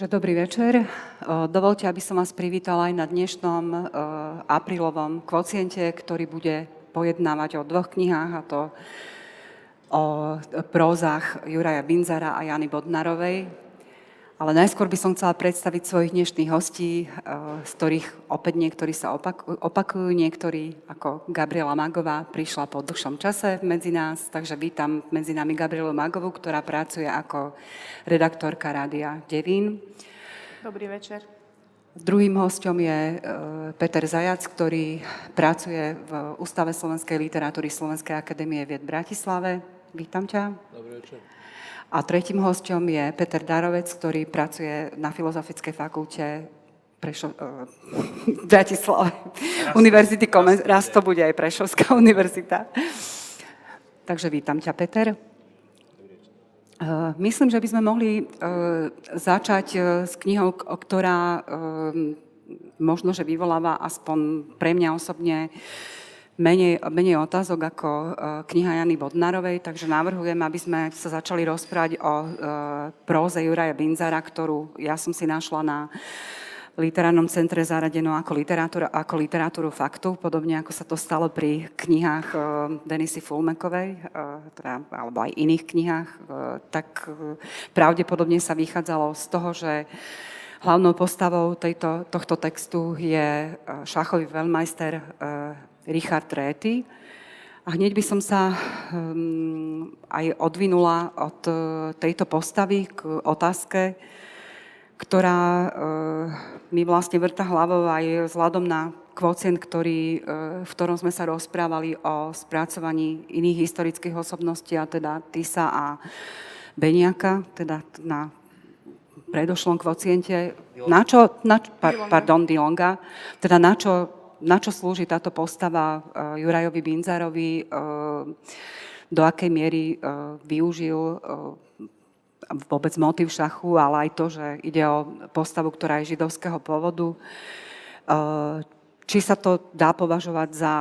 Takže dobrý večer. Dovolte, aby som vás privítala aj na dnešnom aprílovom kvociente, ktorý bude pojednávať o dvoch knihách, a to o prózach Juraja Binzara a Jany Bodnarovej. Ale najskôr by som chcela predstaviť svojich dnešných hostí, z ktorých opäť niektorí sa opakujú, opakujú niektorí, ako Gabriela Magová, prišla po dlhšom čase medzi nás, takže vítam medzi nami Gabrielu Magovú, ktorá pracuje ako redaktorka Rádia Devín. Dobrý večer. Druhým hostom je Peter Zajac, ktorý pracuje v Ústave slovenskej literatúry Slovenskej akadémie vied v Bratislave. Vítam ťa. Dobrý večer. A tretím hostom je Peter Darovec, ktorý pracuje na Filozofickej fakulte Prešo, uh, Bratislave. Univerzity Komenz, raz to bude aj Prešovská univerzita. Takže vítam ťa, Peter. Uh, myslím, že by sme mohli uh, začať s knihou, ktorá možno, že vyvoláva aspoň pre mňa osobne uh, menej, menej otázok ako e, kniha Jany Bodnarovej, takže navrhujem, aby sme sa začali rozprávať o e, próze Juraja Binzara, ktorú ja som si našla na literárnom centre zaradenú ako literatúru, ako literatúru faktu, podobne ako sa to stalo pri knihách uh, Denisy Fulmekovej, teda, alebo aj iných knihách, tak pravdepodobne sa vychádzalo z toho, že hlavnou postavou tejto, tohto textu je šachový veľmajster Richard Réty. A hneď by som sa um, aj odvinula od uh, tejto postavy k otázke, ktorá uh, mi vlastne vrta hlavou aj vzhľadom na kvocient, ktorý, uh, v ktorom sme sa rozprávali o spracovaní iných historických osobností, a teda Tisa a Beniaka, teda na predošlom kvociente, na čo, na, par, pardon, Dilonga, teda na čo na čo slúži táto postava uh, Jurajovi Binzarovi, uh, do akej miery uh, využil vôbec motiv šachu, ale aj to, že ide o postavu, ktorá je židovského pôvodu. Či sa to dá považovať za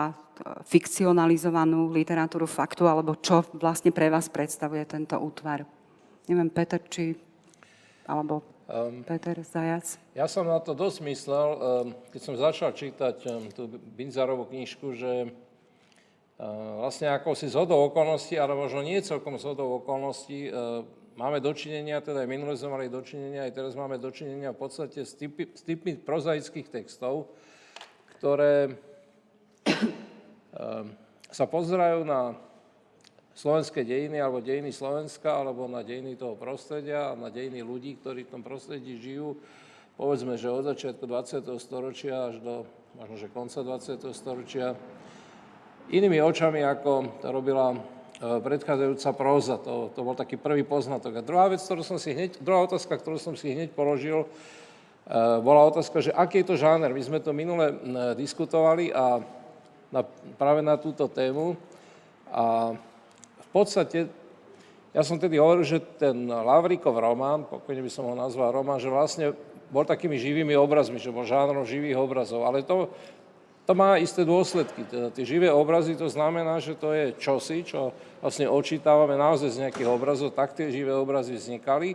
fikcionalizovanú literatúru faktu, alebo čo vlastne pre vás predstavuje tento útvar? Neviem, Peter, či... Alebo Um, Peter Zajac. Ja som na to dosť myslel, um, keď som začal čítať um, tú Binzarovú knižku, že uh, vlastne ako si zhodou okolností, ale možno nie celkom zhodou okolností, uh, máme dočinenia, teda aj minule sme mali dočinenia, aj teraz máme dočinenia v podstate s, typy, s typmi prozaických textov, ktoré sa pozerajú na slovenské dejiny alebo dejiny Slovenska alebo na dejiny toho prostredia a na dejiny ľudí, ktorí v tom prostredí žijú, povedzme, že od začiatku 20. storočia až do možno, že konca 20. storočia, inými očami, ako to robila e, predchádzajúca próza. To, to bol taký prvý poznatok. A druhá vec, ktorú som si hneď, druhá otázka, ktorú som si hneď položil, e, bola otázka, že aký je to žáner. My sme to minule diskutovali a na, práve na túto tému. A podstate, ja som tedy hovoril, že ten Lavrikov román, pokojne by som ho nazval román, že vlastne bol takými živými obrazmi, že bol žánrom živých obrazov, ale to, to má isté dôsledky. Teda tie živé obrazy, to znamená, že to je čosi, čo vlastne očítavame naozaj z nejakých obrazov, tak tie živé obrazy vznikali,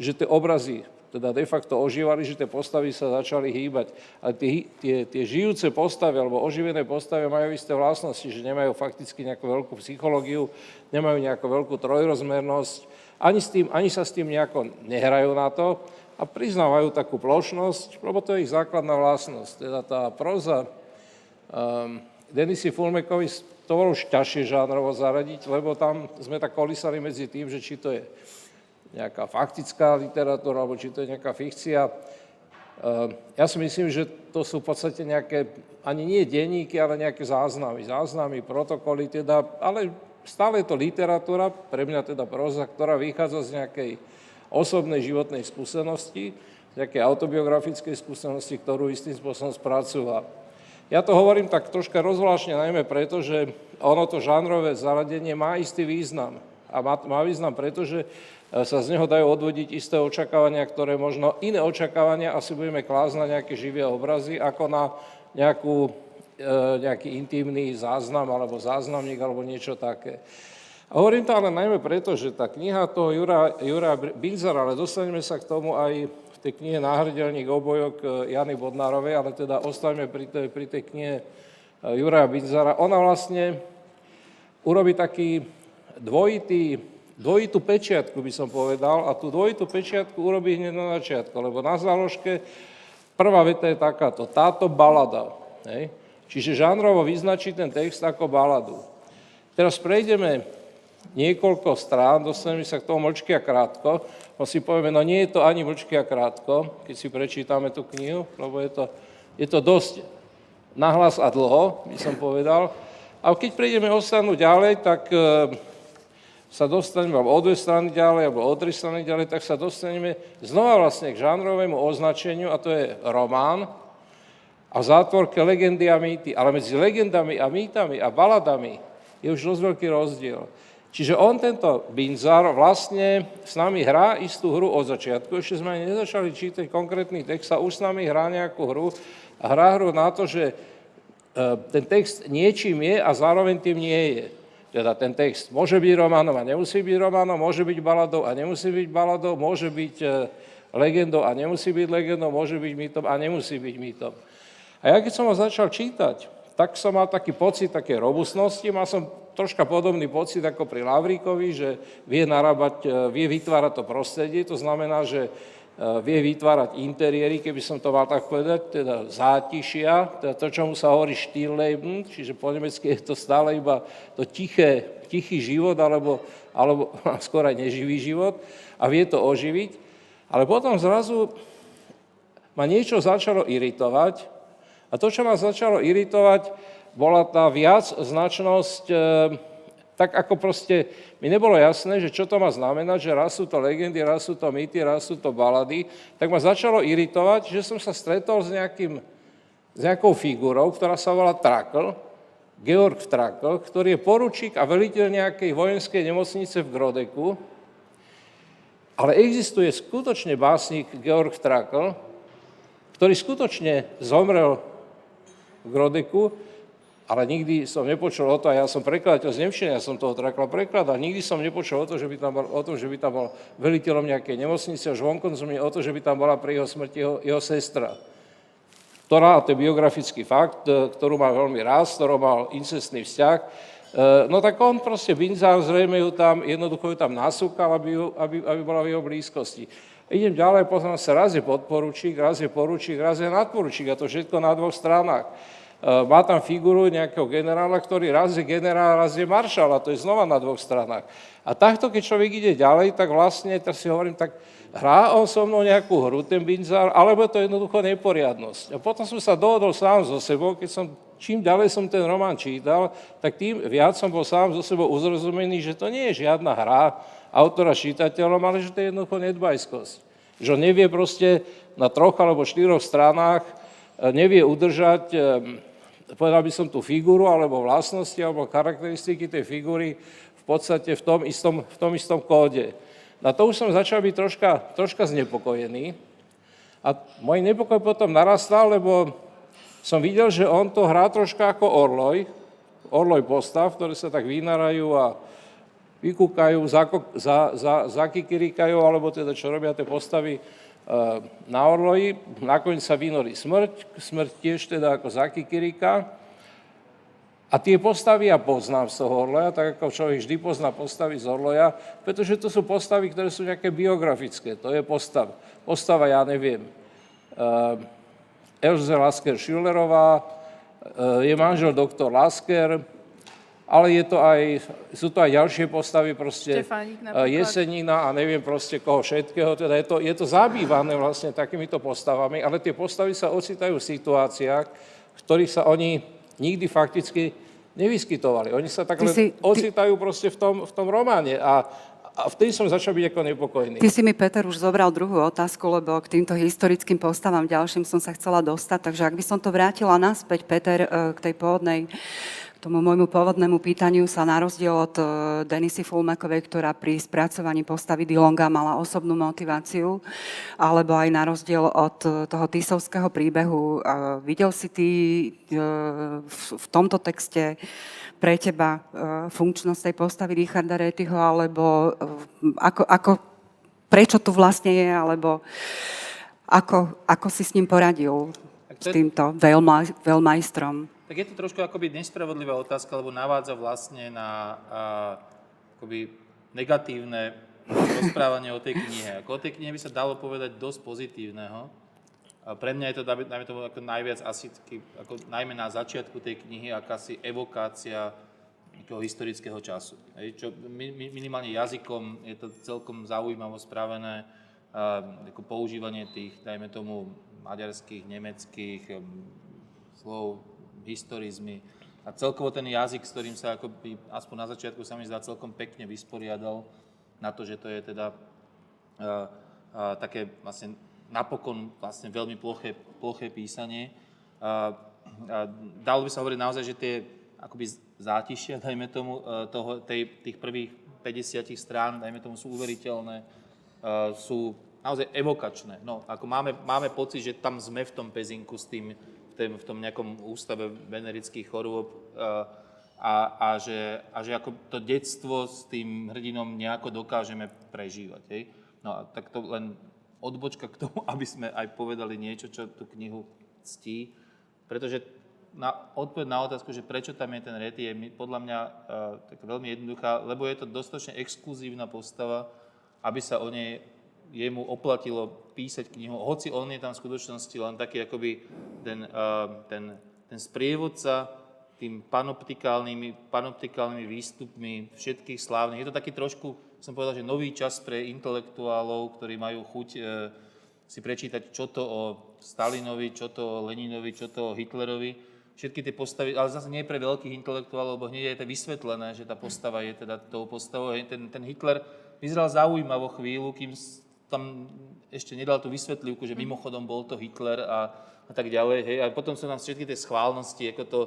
že tie obrazy teda de facto ožívali, že tie postavy sa začali hýbať. Ale tie, tie, tie žijúce postavy alebo oživené postavy majú isté vlastnosti, že nemajú fakticky nejakú veľkú psychológiu, nemajú nejakú veľkú trojrozmernosť, ani, s tým, ani sa s tým nejako nehrajú na to a priznávajú takú plošnosť, lebo to je ich základná vlastnosť. Teda tá proza um, Denisy Fulmekovi to bolo už ťažšie žánrovo zaradiť, lebo tam sme tak kolisali medzi tým, že či to je nejaká faktická literatúra, alebo či to je nejaká fikcia. Ehm, ja si myslím, že to sú v podstate nejaké, ani nie denníky, ale nejaké záznamy. Záznamy, protokoly, teda, ale stále je to literatúra, pre mňa teda proza, ktorá vychádza z nejakej osobnej životnej skúsenosti, z nejakej autobiografickej skúsenosti, ktorú istým spôsobom spracúva. Ja to hovorím tak troška rozvláštne, najmä preto, že ono to žánrové zaradenie má istý význam. A má, má význam preto, že sa z neho dajú odvodiť isté očakávania, ktoré možno iné očakávania asi budeme klásť na nejaké živé obrazy, ako na nejakú, e, nejaký intimný záznam alebo záznamník alebo niečo také. A hovorím to ale najmä preto, že tá kniha toho Jura, Jura Binzara, ale dostaneme sa k tomu aj v tej knihe Náhrdelník obojok e, Jany Bodnárovej, ale teda ostaňme pri tej, pri tej knihe e, Juraja Binzara. Ona vlastne urobí taký dvojitý, dvojitú pečiatku, by som povedal, a tú dvojitú pečiatku urobí hneď na začiatku, lebo na záložke prvá veta je takáto, táto balada. Hej? Čiže žánrovo vyznačí ten text ako baladu. Teraz prejdeme niekoľko strán, dostaneme sa k tomu mlčky a krátko, no si povieme, no nie je to ani mlčky a krátko, keď si prečítame tú knihu, lebo je to, je to dosť nahlas a dlho, by som povedal. A keď prejdeme o stranu ďalej, tak e, sa dostaneme, alebo o dve strany ďalej, alebo o tri strany ďalej, tak sa dostaneme znova vlastne k žánrovému označeniu, a to je román, a v zátvorke legendy a mýty. Ale medzi legendami a mýtami a baladami je už dosť veľký rozdiel. Čiže on, tento Binzar, vlastne s nami hrá istú hru od začiatku. Ešte sme ani nezačali čítať konkrétny text a už s nami hrá nejakú hru. A hrá hru na to, že e, ten text niečím je a zároveň tým nie je. Teda ten text môže byť románom a nemusí byť románom, môže byť baladou a nemusí byť baladou, môže byť e, legendou a nemusí byť legendou, môže byť mýtom a nemusí byť mýtom. A ja keď som ho začal čítať, tak som mal taký pocit také robustnosti, mal som troška podobný pocit ako pri Lavríkovi, že vie narábať, e, vie vytvárať to prostredie, to znamená, že vie vytvárať interiéry, keby som to mal tak povedať, teda zátišia, teda to, čomu sa hovorí Stillleben, čiže po nemecky je to stále iba to tiché, tichý život, alebo, alebo skôr aj neživý život a vie to oživiť. Ale potom zrazu ma niečo začalo iritovať a to, čo ma začalo iritovať, bola tá viac značnosť, e, tak ako proste mi nebolo jasné, že čo to má znamenať, že raz sú to legendy, raz sú to mýty, raz sú to balady, tak ma začalo iritovať, že som sa stretol s, nejakým, s nejakou figurou, ktorá sa volá Trakl, Georg Trakl, ktorý je poručík a veliteľ nejakej vojenskej nemocnice v Grodeku, ale existuje skutočne básnik Georg Trakl, ktorý skutočne zomrel v Grodeku ale nikdy som nepočul o to, a ja som prekladateľ z Nemčiny, ja som toho trakla preklada, nikdy som nepočul o, to, že by tam bol, o tom, že by tam bol veliteľom nejakej nemocnice, až vonkoncom o to, že by tam bola pri jeho smrti jeho, jeho sestra, ktorá, a to je biografický fakt, e, ktorú mal veľmi rád, ktorou mal incestný vzťah, e, no tak on proste, Binzár zrejme ju tam, jednoducho ju tam nasúkal, aby, aby, aby bola v jeho blízkosti. Idem ďalej, poznám sa, raz je podporučík, raz je poručík, raz je nadporučík, a to všetko na dvoch stranách. Eh, má tam figuru nejakého generála, ktorý raz je generál, raz je maršal a to je znova na dvoch stranách. A takto, keď človek ide ďalej, tak vlastne, tak si hovorím, tak hrá on so mnou nejakú hru, ten Binzár, alebo to je jednoducho neporiadnosť. A potom som sa dohodol sám so sebou, keď som, čím ďalej som ten román čítal, tak tým viac som bol sám so sebou uzrozumený, že to nie je žiadna hra autora čítateľom, ale že to je jednoducho nedbajskosť. Že on nevie proste na troch alebo štyroch stranách, eh, nevie udržať povedal by som tú figuru, alebo vlastnosti, alebo charakteristiky tej figúry v podstate v tom istom, v tom istom kóde. Na to už som začal byť troška, troška znepokojený. A môj nepokoj potom narastal, lebo som videl, že on to hrá troška ako orloj, orloj postav, ktoré sa tak vynarajú a vykúkajú, zakikirikajú, alebo teda čo robia tie postavy na Orloji, nakoniec sa vynorí smrť, smrť tiež teda ako Zakikirika. A tie postavy ja poznám z toho Orloja, tak ako človek vždy pozná postavy z Orloja, pretože to sú postavy, ktoré sú nejaké biografické. To je postav. Postava, ja neviem, uh, Elze Lasker Schillerová, uh, je manžel doktor Lasker, ale je to aj, sú to aj ďalšie postavy, proste Štefánik eh, Jesenina a neviem proste koho všetkého, teda je to, je to zabývané vlastne takýmito postavami, ale tie postavy sa ocitajú v situáciách, v ktorých sa oni nikdy fakticky nevyskytovali. Oni sa takhle si, ty... ocitajú proste v tom, v tom románe a, a vtedy som začal byť ako nepokojný. Ty si mi, Peter, už zobral druhú otázku, lebo k týmto historickým postavám ďalším som sa chcela dostať. Takže ak by som to vrátila naspäť, Peter, eh, k tej pôvodnej tomu môjmu pôvodnému pýtaniu sa na rozdiel od e, Denisy Fulmakovej, ktorá pri spracovaní postavy Dilonga mala osobnú motiváciu, alebo aj na rozdiel od e, toho Tisovského príbehu. Videl si ty e, v tomto texte pre teba funkčnosť tej postavy Richarda Rétyho, alebo ako, ako, prečo tu vlastne je, alebo Ako, ako si s ním poradil, s týmto veľma, veľmajstrom? Tak je to trošku akoby nespravodlivá otázka, lebo navádza vlastne na a, akoby negatívne rozprávanie o tej knihe. Ako o tej knihe by sa dalo povedať dosť pozitívneho. A pre mňa je to, dajme tomu, ako najviac asi, ako najmä na začiatku tej knihy, akási evokácia nejakého historického času. Hej, čo mi- mi- minimálne jazykom je to celkom zaujímavo spravené, a, ako používanie tých, dajme tomu, maďarských, nemeckých em, slov, historizmy. A celkovo ten jazyk, s ktorým sa akoby, aspoň na začiatku sa mi zdá celkom pekne vysporiadal na to, že to je teda uh, uh, také vlastne napokon vlastne veľmi ploché, ploché písanie. Uh, uh, dalo by sa hovoriť naozaj, že tie akoby zátišia, dajme tomu, uh, toho, tej, tých prvých 50 strán, dajme tomu, sú uveriteľné, uh, sú naozaj evokačné. No, ako máme, máme pocit, že tam sme v tom pezinku s tým, tém, v tom nejakom ústave venerických chorôb a, a, že, a že ako to detstvo s tým hrdinom nejako dokážeme prežívať. Hej? No a tak to len odbočka k tomu, aby sme aj povedali niečo, čo tú knihu ctí. Pretože na, odpoveď na otázku, že prečo tam je ten Reti, je podľa mňa uh, tak veľmi jednoduchá, lebo je to dostatočne exkluzívna postava, aby sa o nej jemu oplatilo písať knihu, hoci on je tam v skutočnosti len taký akoby ten, uh, ten, ten sprievodca tým panoptikálnymi, panoptikálnymi výstupmi všetkých slávnych. Je to taký trošku, som povedal, že nový čas pre intelektuálov, ktorí majú chuť e, si prečítať, čo to o Stalinovi, čo to o Leninovi, čo to o Hitlerovi. Všetky tie postavy, ale zase nie pre veľkých intelektuálov, lebo hneď je to vysvetlené, že tá postava je teda tou postavou. Ten, ten Hitler vyzeral zaujímavo chvíľu, kým tam ešte nedal tú vysvetlivku, že mimochodom bol to Hitler a, a tak ďalej. Hej. A potom sú nám všetky tie schválnosti, ako to,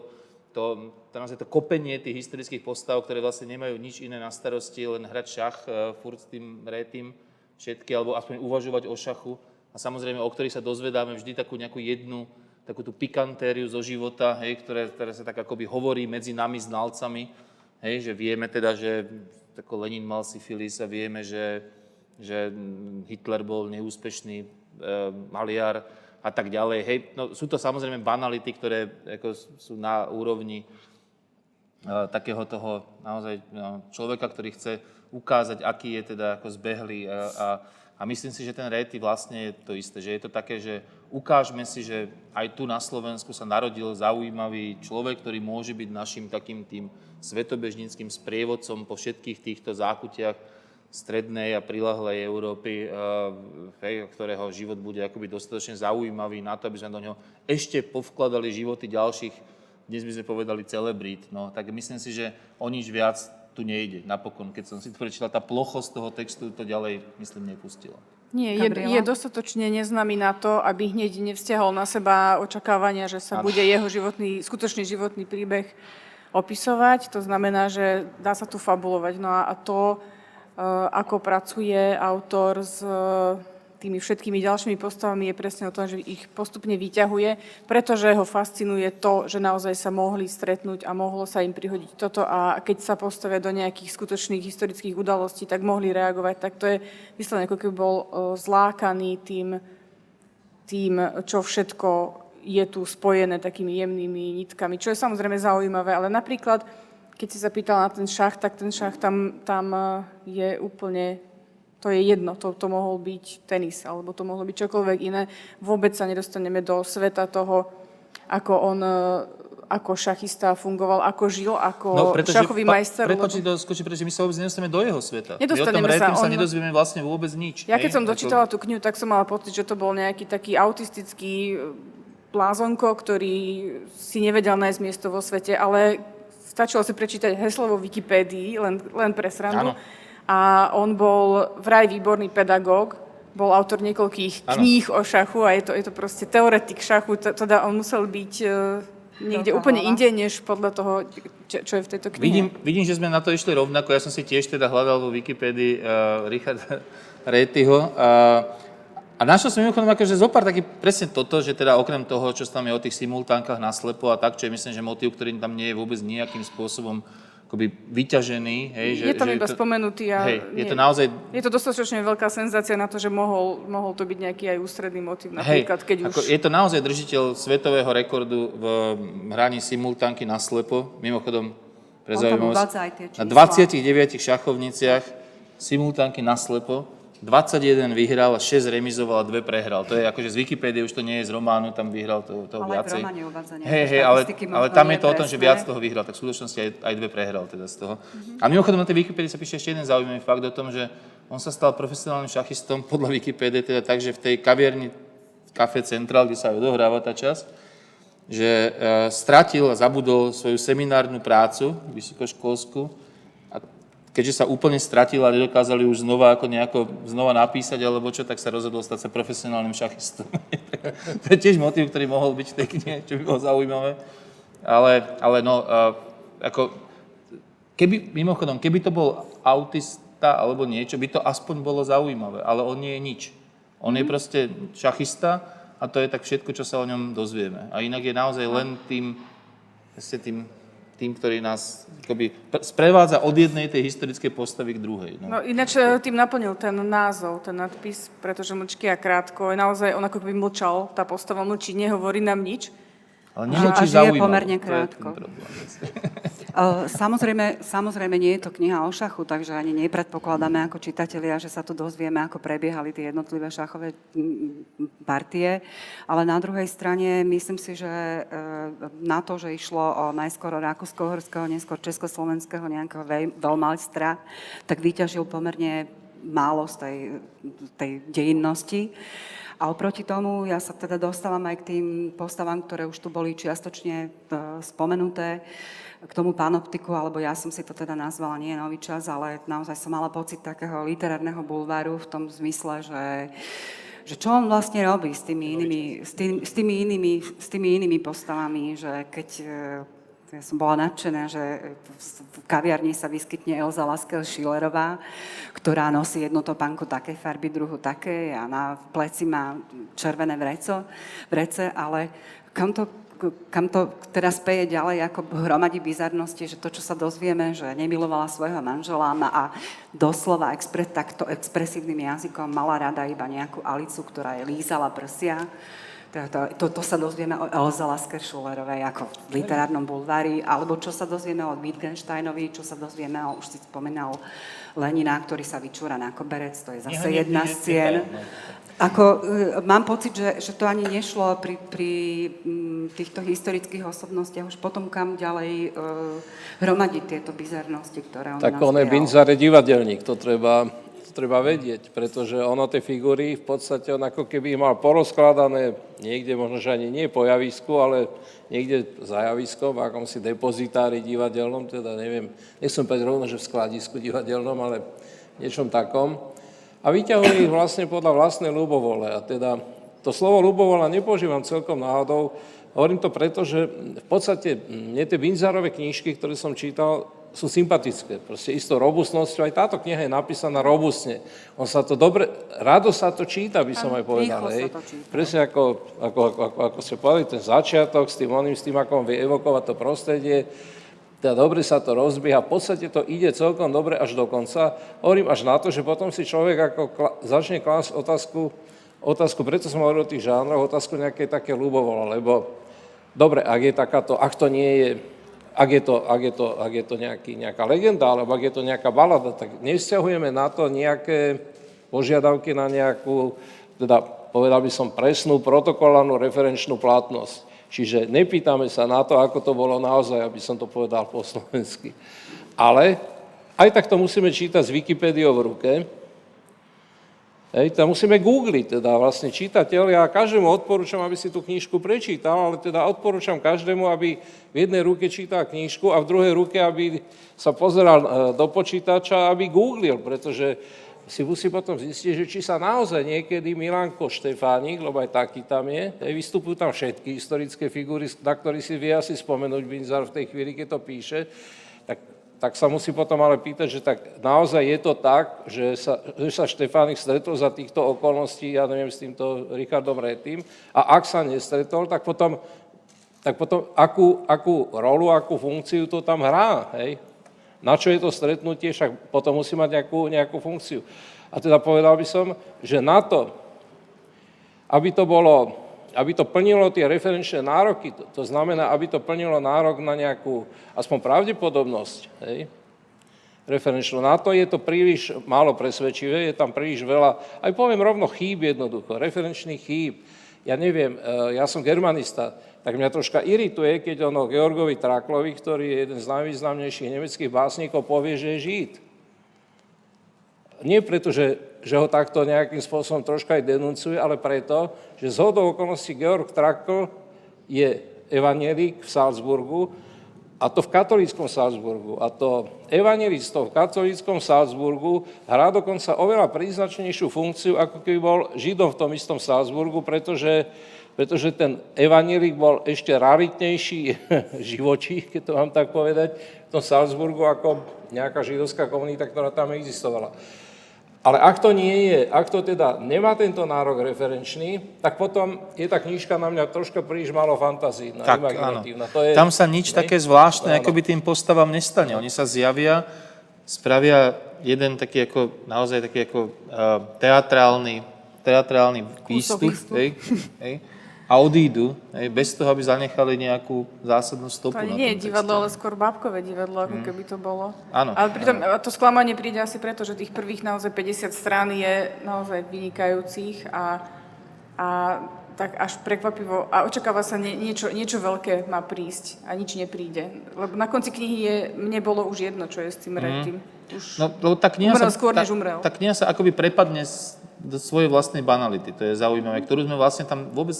to, to, naozaj to kopenie tých historických postav, ktoré vlastne nemajú nič iné na starosti, len hrať šach e, furt s tým rétým všetky, alebo aspoň uvažovať o šachu. A samozrejme, o ktorých sa dozvedáme vždy takú nejakú jednu, takú tú pikantériu zo života, hej, ktoré, ktoré sa tak akoby hovorí medzi nami znalcami, hej, že vieme teda, že ako Lenin mal syfilis a vieme, že, že Hitler bol neúspešný e, maliar a tak ďalej. Hej, no, sú to samozrejme banality, ktoré ako, sú na úrovni e, takého toho naozaj no, človeka, ktorý chce ukázať, aký je teda ako zbehlý. A, a, a myslím si, že ten Réty vlastne je to isté, že je to také, že ukážme si, že aj tu na Slovensku sa narodil zaujímavý človek, ktorý môže byť našim takým tým svetobežníckým sprievodcom po všetkých týchto zákutiach strednej a prilahlej Európy, eh, hej, ktorého život bude akoby dostatočne zaujímavý na to, aby sme do neho ešte povkladali životy ďalších, dnes by sme povedali celebrít. No, tak myslím si, že o nič viac tu nejde. Napokon, keď som si to prečítal, tá plochosť toho textu to ďalej, myslím, nepustila. Nie, je, Gabriela? je dostatočne neznámy na to, aby hneď nevzťahol na seba očakávania, že sa Áno. bude jeho životný, skutočný životný príbeh opisovať. To znamená, že dá sa tu fabulovať. No a, a to, ako pracuje autor s e, tými všetkými ďalšími postavami, je presne o tom, že ich postupne vyťahuje, pretože ho fascinuje to, že naozaj sa mohli stretnúť a mohlo sa im prihodiť toto a keď sa postavia do nejakých skutočných historických udalostí, tak mohli reagovať. Tak to je vyslovene, ako keby bol e, zlákaný tým, tým, čo všetko je tu spojené takými jemnými nitkami, čo je samozrejme zaujímavé, ale napríklad, keď si sa pýtal na ten šach, tak ten šach tam, tam e, je úplne, to je jedno, to, to mohol byť tenis, alebo to mohlo byť čokoľvek iné. Vôbec sa nedostaneme do sveta toho, ako on, e, ako šachista fungoval, ako žil, ako šachový No, pa- majster. Prepáč, lebo- to skočí, pretože my sa vôbec nedostaneme do jeho sveta. Nedostaneme my o tom sa, Rétim sa, on- nedozvieme vlastne vôbec nič. Ja keď hej? som dočítala tú knihu, tak som mala pocit, že to bol nejaký taký autistický e, blázonko, ktorý si nevedel nájsť miesto vo svete, ale stačilo si prečítať heslo vo Wikipédii, len, len pre srandu. Áno. A on bol vraj výborný pedagóg, bol autor niekoľkých Áno. kníh o šachu a je to, je to proste teoretik šachu, teda on musel byť e, niekde Veľká úplne inde, než podľa toho, čo, čo je v tejto knihe. Vidím, vidím, že sme na to išli rovnako. Ja som si tiež teda hľadal vo Wikipédii uh, Richarda Rétyho. Uh, a našiel som mimochodom akože zopár taký presne toto, že teda okrem toho, čo tam je o tých simultánkach naslepo a tak, čo je myslím, že motív, ktorý tam nie je vôbec nejakým spôsobom akoby vyťažený. Hej, že, je tam že iba spomenutý a hej, je nie- to naozaj Je to dostatočne veľká senzácia na to, že mohol, mohol to byť nejaký aj ústredný motiv, napríklad, keď ako, už... Je to naozaj držiteľ svetového rekordu v hraní simultánky na slepo. Mimochodom, pre zaujímavosť, na čísla. 29 šachovniciach simultánky na slepo 21 vyhral a 6 remizoval a 2 prehral. To je akože z Wikipédie, už to nie je z románu, tam vyhral to, to Ale viacej. nejaké Hej, hej, ale, ale tam je to o tom, že viac toho vyhral, tak v skutočnosti aj, aj dve prehral teda z toho. A mimochodom na tej Wikipédii sa píše ešte jeden zaujímavý fakt o tom, že on sa stal profesionálnym šachistom podľa Wikipédie, teda tak, že v tej kaviarni Café Central, kde sa aj odohráva tá časť, že e, stratil a zabudol svoju seminárnu prácu vysokoškolskú keďže sa úplne stratil a nedokázali už znova ako nejako znova napísať alebo čo, tak sa rozhodol stať sa profesionálnym šachistom. to je tiež motiv, ktorý mohol byť v tej knihe, čo by bolo zaujímavé. Ale, ale no, uh, ako, keby, mimochodom, keby to bol autista alebo niečo, by to aspoň bolo zaujímavé, ale on nie je nič. On je proste šachista a to je tak všetko, čo sa o ňom dozvieme. A inak je naozaj len tým, tým, tým ktorý nás akoby, pr- sprevádza od jednej tej historickej postavy k druhej. No. No ináč e, tým naplnil ten názov, ten nadpis, pretože mlčky a krátko. Je naozaj, on ako keby mlčal, tá postava mlčí, nehovorí nám nič. Ale nemlčí zaujímavé. pomerne To je ten krátko. problém. Uh, Samozrejme, samozrejme nie je to kniha o šachu, takže ani nepredpokladáme ako čitatelia, že sa tu dozvieme, ako prebiehali tie jednotlivé šachové partie. Ale na druhej strane myslím si, že uh, na to, že išlo o najskôr rakúsko-horského, neskôr československého nejakého veľmajstra, tak vyťažil pomerne málo z tej, tej dejinnosti. A oproti tomu ja sa teda dostávam aj k tým postavám, ktoré už tu boli čiastočne e, spomenuté, k tomu panoptiku, alebo ja som si to teda nazvala, nie je nový čas, ale naozaj som mala pocit takého literárneho bulváru v tom zmysle, že že čo on vlastne robí s tými inými, s tými, s tými inými, s tými inými postavami, že keď e, ja som bola nadšená, že v kaviarni sa vyskytne Elza Laskel Schillerová, ktorá nosí jednu topánku takej farby, druhú také a na pleci má červené vreco, vrece, ale kam to, kam to teraz peje ďalej ako hromadí bizarnosti, že to, čo sa dozvieme, že nemilovala svojho manžela ma a doslova expre, takto expresívnym jazykom mala rada iba nejakú Alicu, ktorá jej lízala prsia. To, to, to, sa dozvieme o Elze Lasker Schullerovej ako v literárnom bulvári, alebo čo sa dozvieme o Wittgensteinovi, čo sa dozvieme o, už si spomínal Lenina, ktorý sa vyčúra na koberec, to je zase Neho jedna z cien. Ako, e, mám pocit, že, že to ani nešlo pri, pri mm, týchto historických osobnostiach už potom kam ďalej e, hromadiť tieto bizarnosti, ktoré on Tak on je nazbieral. Binzar je divadelník, to treba, to treba vedieť, pretože ono tie figúry, v podstate on ako keby ich mal porozkladané niekde, možno, že ani nie po javisku, ale niekde za javiskom, v akomsi depozitári divadelnom, teda neviem, nechcem povedať rovno, že v skladisku divadelnom, ale niečom takom. A vyťahuje ich vlastne podľa vlastnej ľubovole. A teda to slovo ľubovola nepoužívam celkom náhodou, Hovorím to preto, že v podstate mne tie Binzarové knížky, ktoré som čítal, sú sympatické. Proste istou robustnosťou. Aj táto kniha je napísaná robustne. On sa to dobre, rado sa to číta, by som aj povedal. Hej. Presne ako, ako, ako, ako, ako ste povedali, ten začiatok s tým oným, s tým, ako on vie evokovať to prostredie, teda dobre sa to rozbieha, v podstate to ide celkom dobre až do konca. Hovorím až na to, že potom si človek ako kla- začne klásť otázku, otázku, preto som hovoril o tých žánroch, otázku nejaké také ľubovola, lebo dobre, ak je takáto, ak to nie je, ak je to, ak je to, ak je to nejaký, nejaká legenda, alebo ak je to nejaká balada, tak nevzťahujeme na to nejaké požiadavky na nejakú, teda povedal by som presnú protokolárnu referenčnú platnosť. Čiže nepýtame sa na to, ako to bolo naozaj, aby som to povedal po slovensky. Ale aj tak to musíme čítať z Wikipédiou v ruke, Hej, to musíme googliť, teda vlastne čitateľ. Ja každému odporúčam, aby si tú knižku prečítal, ale teda odporúčam každému, aby v jednej ruke čítal knižku a v druhej ruke, aby sa pozeral e, do počítača, aby googlil, pretože si musí potom zistiť, že či sa naozaj niekedy Milanko Štefánik, lebo aj taký tam je, vystupujú tam všetky historické figúry, na ktorých si vie asi spomenúť Binzar v tej chvíli, keď to píše, tak tak sa musí potom ale pýtať, že tak naozaj je to tak, že sa, že sa Štefánik stretol za týchto okolností, ja neviem, s týmto Richardom Retým, a ak sa nestretol, tak potom, tak potom akú, akú rolu, akú funkciu to tam hrá, hej? Na čo je to stretnutie, však potom musí mať nejakú, nejakú funkciu. A teda povedal by som, že na to, aby to bolo, aby to plnilo tie referenčné nároky, to, to znamená, aby to plnilo nárok na nejakú aspoň pravdepodobnosť, hej, referenčnú. Na to je to príliš málo presvedčivé, je tam príliš veľa, aj poviem rovno chýb jednoducho, referenčných chýb. Ja neviem, e, ja som germanista, tak mňa troška irituje, keď ono Georgovi Traklovi, ktorý je jeden z najvýznamnejších nemeckých básnikov, povie, že je žid. Nie preto, že, že ho takto nejakým spôsobom troška aj denuncuje, ale preto, že z hodou okolností Georg Trakl je evanielik v Salzburgu, a to v katolíckom Salzburgu. A to evangelistov v katolíckom Salzburgu hrá dokonca oveľa príznačnejšiu funkciu, ako keby bol Židom v tom istom Salzburgu, pretože, pretože ten evanielik bol ešte raritnejší živočích, keď to mám tak povedať, v tom Salzburgu ako nejaká židovská komunita, ktorá tam existovala. Ale ak to nie je, ak to teda nemá tento nárok referenčný, tak potom je tá knižka na mňa troška príliš málo fantazívna, Tak, imaginatívna. To je, Tam sa nič ne? také zvláštne, Áno. ako by tým postavám nestane. Oni sa zjavia, spravia jeden taký ako, naozaj taký ako uh, teatrálny, teatrálny výstup, výstup. hej, hej, a odídu, hej, bez toho, aby zanechali nejakú zásadnú To stopu ani nie je divadlo, ale skôr bábkové divadlo, ako keby to bolo. Áno, Ale pritom a to sklamanie príde asi preto, že tých prvých naozaj 50 strán je naozaj vynikajúcich a, a tak až prekvapivo, a očakáva sa nie, niečo, niečo veľké má prísť a nič nepríde. Lebo na konci knihy je, mne bolo už jedno, čo je s tým Retým. Už No, lebo tá kniha, Umrel sa, skôr, tá, než umrel. tá kniha sa akoby prepadne z, do svojej vlastnej banality. To je zaujímavé, ktorú sme vlastne tam vôbec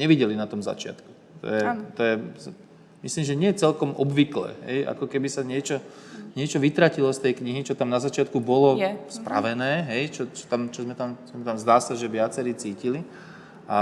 nevideli na tom začiatku. To je, to je myslím, že nie je celkom obvyklé. Hej? Ako keby sa niečo, niečo vytratilo z tej knihy, čo tam na začiatku bolo Je. spravené, hej? Čo, čo, tam, čo sme, tam, čo sme tam zdá sa, že viacerí cítili. A,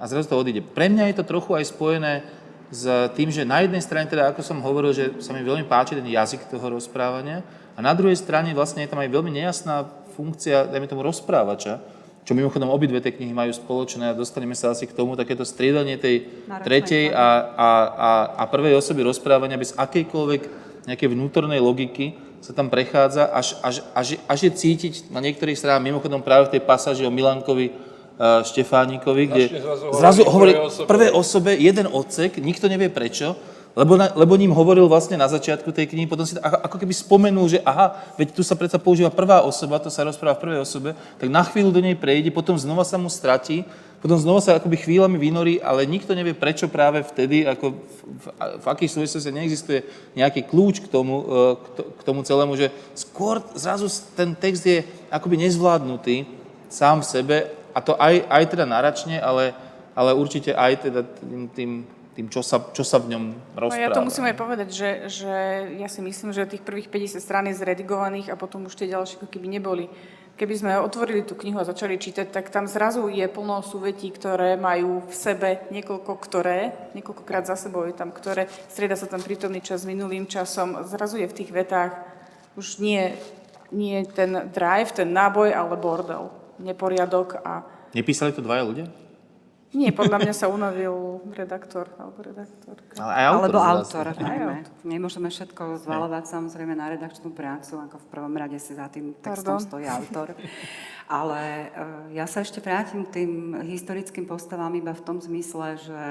a zrazu to odíde. Pre mňa je to trochu aj spojené s tým, že na jednej strane, teda ako som hovoril, že sa mi veľmi páči ten jazyk toho rozprávania, a na druhej strane vlastne je tam aj veľmi nejasná funkcia, dajme tomu, rozprávača, čo mimochodom obidve tie knihy majú spoločné a dostaneme sa asi k tomu, takéto striedanie tej Náročnej tretej a, a, a, a prvej osoby rozprávania bez akejkoľvek nejakej vnútornej logiky sa tam prechádza, až, až, až, až je cítiť na niektorých stranách, mimochodom práve v tej pasáži o Milankovi uh, Štefánikovi, kde zrazu zrazu hovorí prvej osobe jeden odsek, nikto nevie prečo, lebo, na, lebo ním hovoril vlastne na začiatku tej knihy, potom si to ako, keby spomenul, že aha, veď tu sa predsa používa prvá osoba, to sa rozpráva v prvej osobe, tak na chvíľu do nej prejde, potom znova sa mu stratí, potom znova sa akoby chvíľami vynorí, ale nikto nevie prečo práve vtedy, ako v, v, v akých súvislosti neexistuje nejaký kľúč k tomu, e, k tomu celému, že skôr zrazu ten text je akoby nezvládnutý sám v sebe, a to aj, aj teda náračne, ale, ale určite aj teda tým, tým, tým čo, sa, čo sa v ňom No rozpráva. ja to musím aj povedať, že, že ja si myslím, že tých prvých 50 strán je zredigovaných a potom už tie ďalšie ako keby neboli. Keby sme otvorili tú knihu a začali čítať, tak tam zrazu je plno súvetí, ktoré majú v sebe niekoľko ktoré, niekoľkokrát za sebou je tam ktoré, strieda sa tam prítomný čas s minulým časom, zrazu je v tých vetách už nie, nie ten drive, ten náboj, ale bordel, neporiadok a Nepísali to dvaja ľudia? Nie, podľa mňa sa unavil redaktor alebo redaktorka. Ale aj autor. Alebo autor, najmä. Nemôžeme všetko zvalovať samozrejme na redakčnú prácu, ako v prvom rade si za tým textom Pardon. stojí autor. Ale eh, ja sa ešte vrátim k tým historickým postavám iba v tom zmysle, že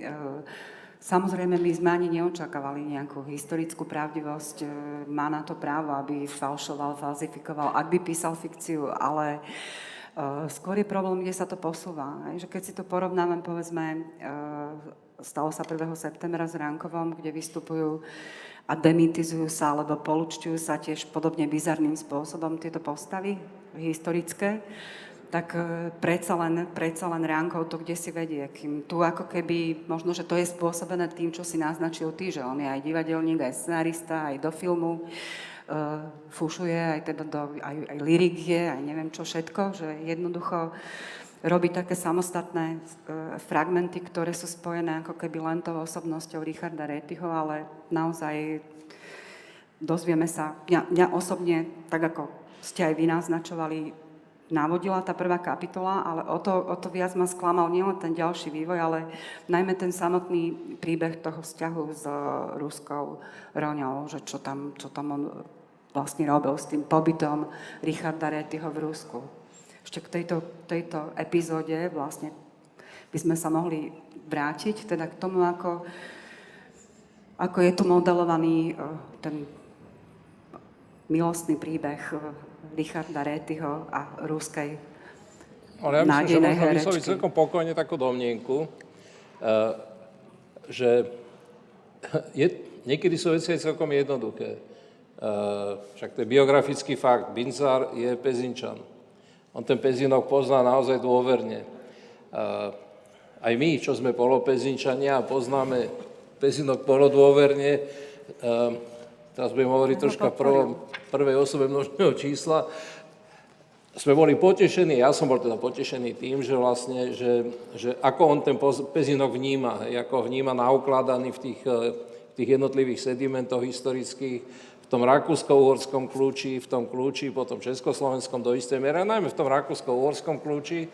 eh, Samozrejme, my sme ani neočakávali nejakú historickú pravdivosť. eh, Má na to právo, aby falšoval, falzifikoval, ak by písal fikciu, ale eh, skôr je problém, kde sa to posúva. Že keď si to porovnáme, povedzme, eh, stalo sa 1. septembra s Ránkovom, kde vystupujú a demitizujú sa, alebo polučťujú sa tiež podobne bizarným spôsobom tieto postavy historické, tak e, predsa len, predsa len Ránkov to kde si vedie. Kým tu ako keby, možno, že to je spôsobené tým, čo si naznačil ty, že on je aj divadelník, aj scenarista, aj do filmu, uh, fušuje, aj, teda do, aj, aj lyrik je, aj neviem čo všetko, že jednoducho robí také samostatné uh, fragmenty, ktoré sú spojené ako keby len tou osobnosťou Richarda Rettyho, ale naozaj dozvieme sa, mňa, mňa osobne, tak ako ste aj vy naznačovali, navodila tá prvá kapitola, ale o to, o to viac ma sklamal nielen ten ďalší vývoj, ale najmä ten samotný príbeh toho vzťahu s ruskou Roňou, že čo tam, čo tam on vlastne robil s tým pobytom Richarda Rettyho v Rusku. Ešte k tejto, tejto epizóde vlastne by sme sa mohli vrátiť teda k tomu, ako, ako je tu modelovaný eh, ten milostný príbeh eh, Richarda Rettyho a ruskej Ale ja myslím, že možno vysloviť celkom pokojne takú domnienku, eh, že je, niekedy sú veci aj celkom jednoduché. Eh, Však to je biografický fakt. Binzar je Pezinčan. On ten Pezinok pozná naozaj dôverne. Eh, Aj my, čo sme polopezinčania a poznáme Pezinok polodôverne, teraz budem hovoriť troška prvom, prvej osobe množného čísla, sme boli potešení, ja som bol teda potešený tým, že vlastne, že, že ako on ten pezinok vníma, ako vníma naukladaný v tých, v tých jednotlivých sedimentoch historických, v tom rakúsko-uhorskom kľúči, v tom kľúči, potom československom do istej miery, najmä v tom rakúsko-uhorskom kľúči,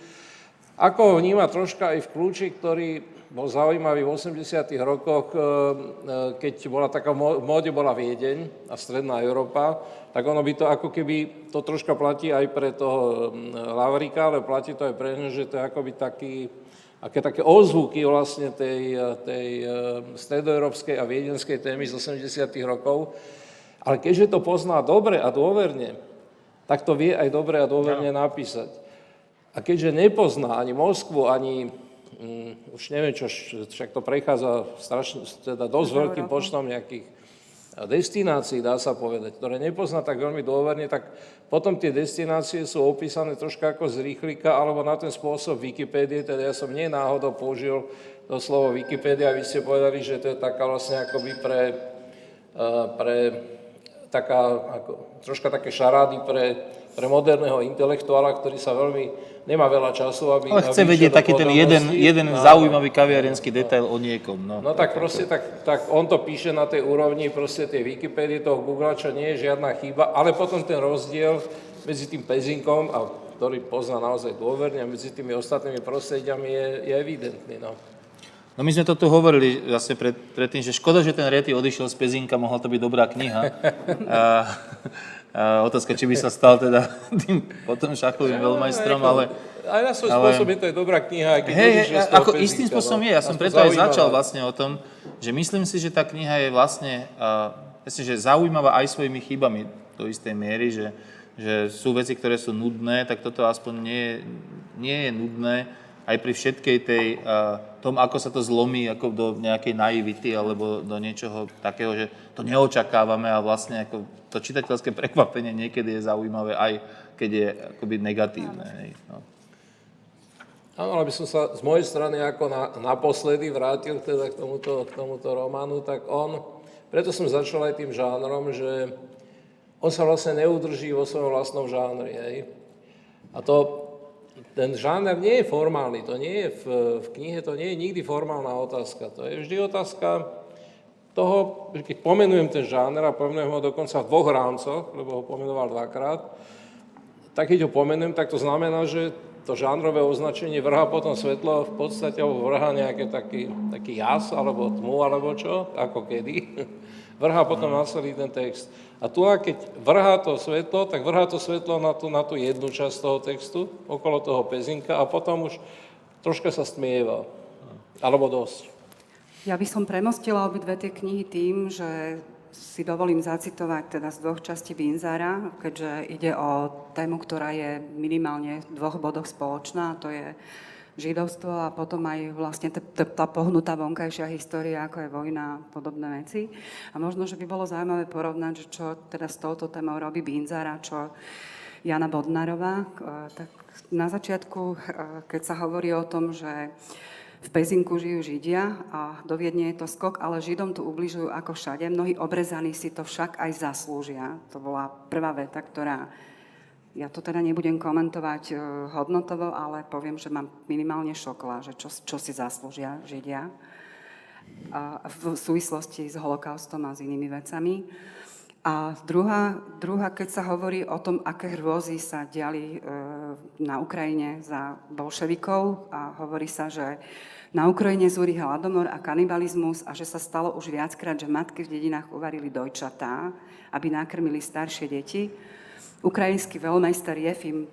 ako ho vníma troška aj v kľúči, ktorý bol zaujímavý v 80 rokoch, eh, eh, keď bola taká, v móde bola Viedeň a Stredná Európa, tak ono by to ako keby, to troška platí aj pre toho hm, Lavrika, ale platí to aj pre ňu, že to je akoby taký, aké také ozvuky vlastne tej, eh, tej stredoeurópskej a viedenskej témy z 80 rokov. Ale keďže to pozná dobre a dôverne, tak to vie aj dobre a dôverne napísať. A keďže nepozná ani Moskvu, ani, mm, už neviem čo, však to prechádza strašne, teda dosť veľkým počtom nejakých destinácií, dá sa povedať, ktoré nepozná tak veľmi dôverne, tak potom tie destinácie sú opísané troška ako z rýchlika, alebo na ten spôsob Wikipédie, teda ja som nie náhodou použil to slovo Wikipédia, vy ste povedali, že to je taká vlastne akoby pre, eh, pre taká, ako, troška také šarády pre, pre moderného intelektuála, ktorý sa veľmi, nemá veľa času, aby... Ale chce vedieť taký ten jeden, jeden Áno. zaujímavý kaviarenský detail o niekom. No. No tak proste, tak, tak on to píše na tej úrovni proste tej Wikipédie, toho Google, čo nie je žiadna chyba, ale potom ten rozdiel medzi tým pezinkom, a ktorý pozná naozaj dôverne, a medzi tými ostatnými prostrediami je, je evidentný. No. No my sme to tu hovorili vlastne pred, predtým, že škoda, že ten Rety odišiel z Pezinka, mohla to byť dobrá kniha. A, a otázka, či by sa stal teda tým potom šachovým veľmajstrom, ale... Aj na svoj ale- spôsob je to aj dobrá kniha, aj keď hej, z toho ako Pezinka, istým spôsobom no. je. Ja som preto aj zaujímavá. začal vlastne o tom, že myslím si, že tá kniha je vlastne, uh, myslím, že zaujímavá aj svojimi chybami do istej miery, že, že sú veci, ktoré sú nudné, tak toto aspoň nie, nie je nudné aj pri všetkej tej, uh, tom, ako sa to zlomí ako do nejakej naivity alebo do niečoho takého, že to neočakávame a vlastne ako to čitateľské prekvapenie niekedy je zaujímavé aj keď je akoby negatívne. Hej, no. Áno, aby som sa z mojej strany ako na, naposledy vrátil teda k tomuto, k tomuto románu, tak on, preto som začal aj tým žánrom, že on sa vlastne neudrží vo svojom vlastnom žánri. Hej. A to, ten žáner nie je formálny, to nie je v, v knihe, to nie je nikdy formálna otázka. To je vždy otázka toho, že keď pomenujem ten žáner a pomenujem ho dokonca v dvoch rámcoch, lebo ho pomenoval dvakrát, tak keď ho pomenujem, tak to znamená, že to žánrové označenie vrha potom svetlo v podstate, alebo vrha nejaký taký, taký jas, alebo tmu, alebo čo, ako kedy. Vrha potom na celý ten text. A tu, keď vrhá to svetlo, tak vrhá to svetlo na tú, na tú jednu časť toho textu, okolo toho pezinka, a potom už troška sa stmieva. Alebo dosť. Ja by som premostila obidve tie knihy tým, že si dovolím zacitovať teda z dvoch častí Binzara, keďže ide o tému, ktorá je minimálne v dvoch bodoch spoločná, a to je židovstvo a potom aj vlastne tá pohnutá vonkajšia história, ako je vojna a podobné veci. A možno, že by bolo zaujímavé porovnať, že čo teda s touto témou robí Binzara, čo Jana Bodnarová. K- Tak na začiatku, eh, keď sa hovorí o tom, že v Pezinku žijú Židia a do Viedne je to skok, ale Židom tu ubližujú ako všade. Mnohí obrezaní si to však aj zaslúžia. To bola prvá veta, ktorá... Ja to teda nebudem komentovať e, hodnotovo, ale poviem, že ma minimálne šokla, že čo, čo si zaslúžia Židia v súvislosti s holokaustom a s inými vecami. A druhá, druhá, keď sa hovorí o tom, aké hrôzy sa diali e, na Ukrajine za bolševikov a hovorí sa, že na Ukrajine zúri hladomor a kanibalizmus a že sa stalo už viackrát, že matky v dedinách uvarili dojčatá, aby nakrmili staršie deti. Ukrajinský veľmajster Jefim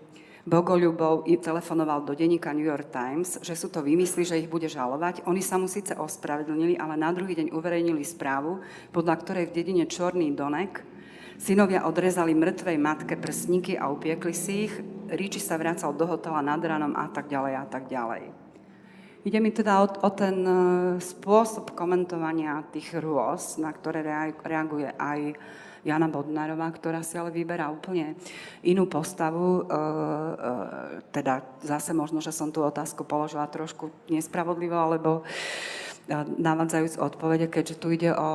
Bogoľubov telefonoval do denníka New York Times, že sú to vymysly, že ich bude žalovať. Oni sa mu síce ospravedlnili, ale na druhý deň uverejnili správu, podľa ktorej v dedine Čorný Donek synovia odrezali mŕtvej matke prsníky a upiekli si ich. Ríči sa vracal do hotela nad ránom a tak ďalej a tak ďalej. Ide mi teda o, o ten e, spôsob komentovania tých rôz, na ktoré reaguje aj Jana Bodnárová, ktorá si ale vyberá úplne inú postavu. E, e, teda zase možno, že som tú otázku položila trošku nespravodlivo, alebo e, navádzajúc odpovede, keďže tu ide o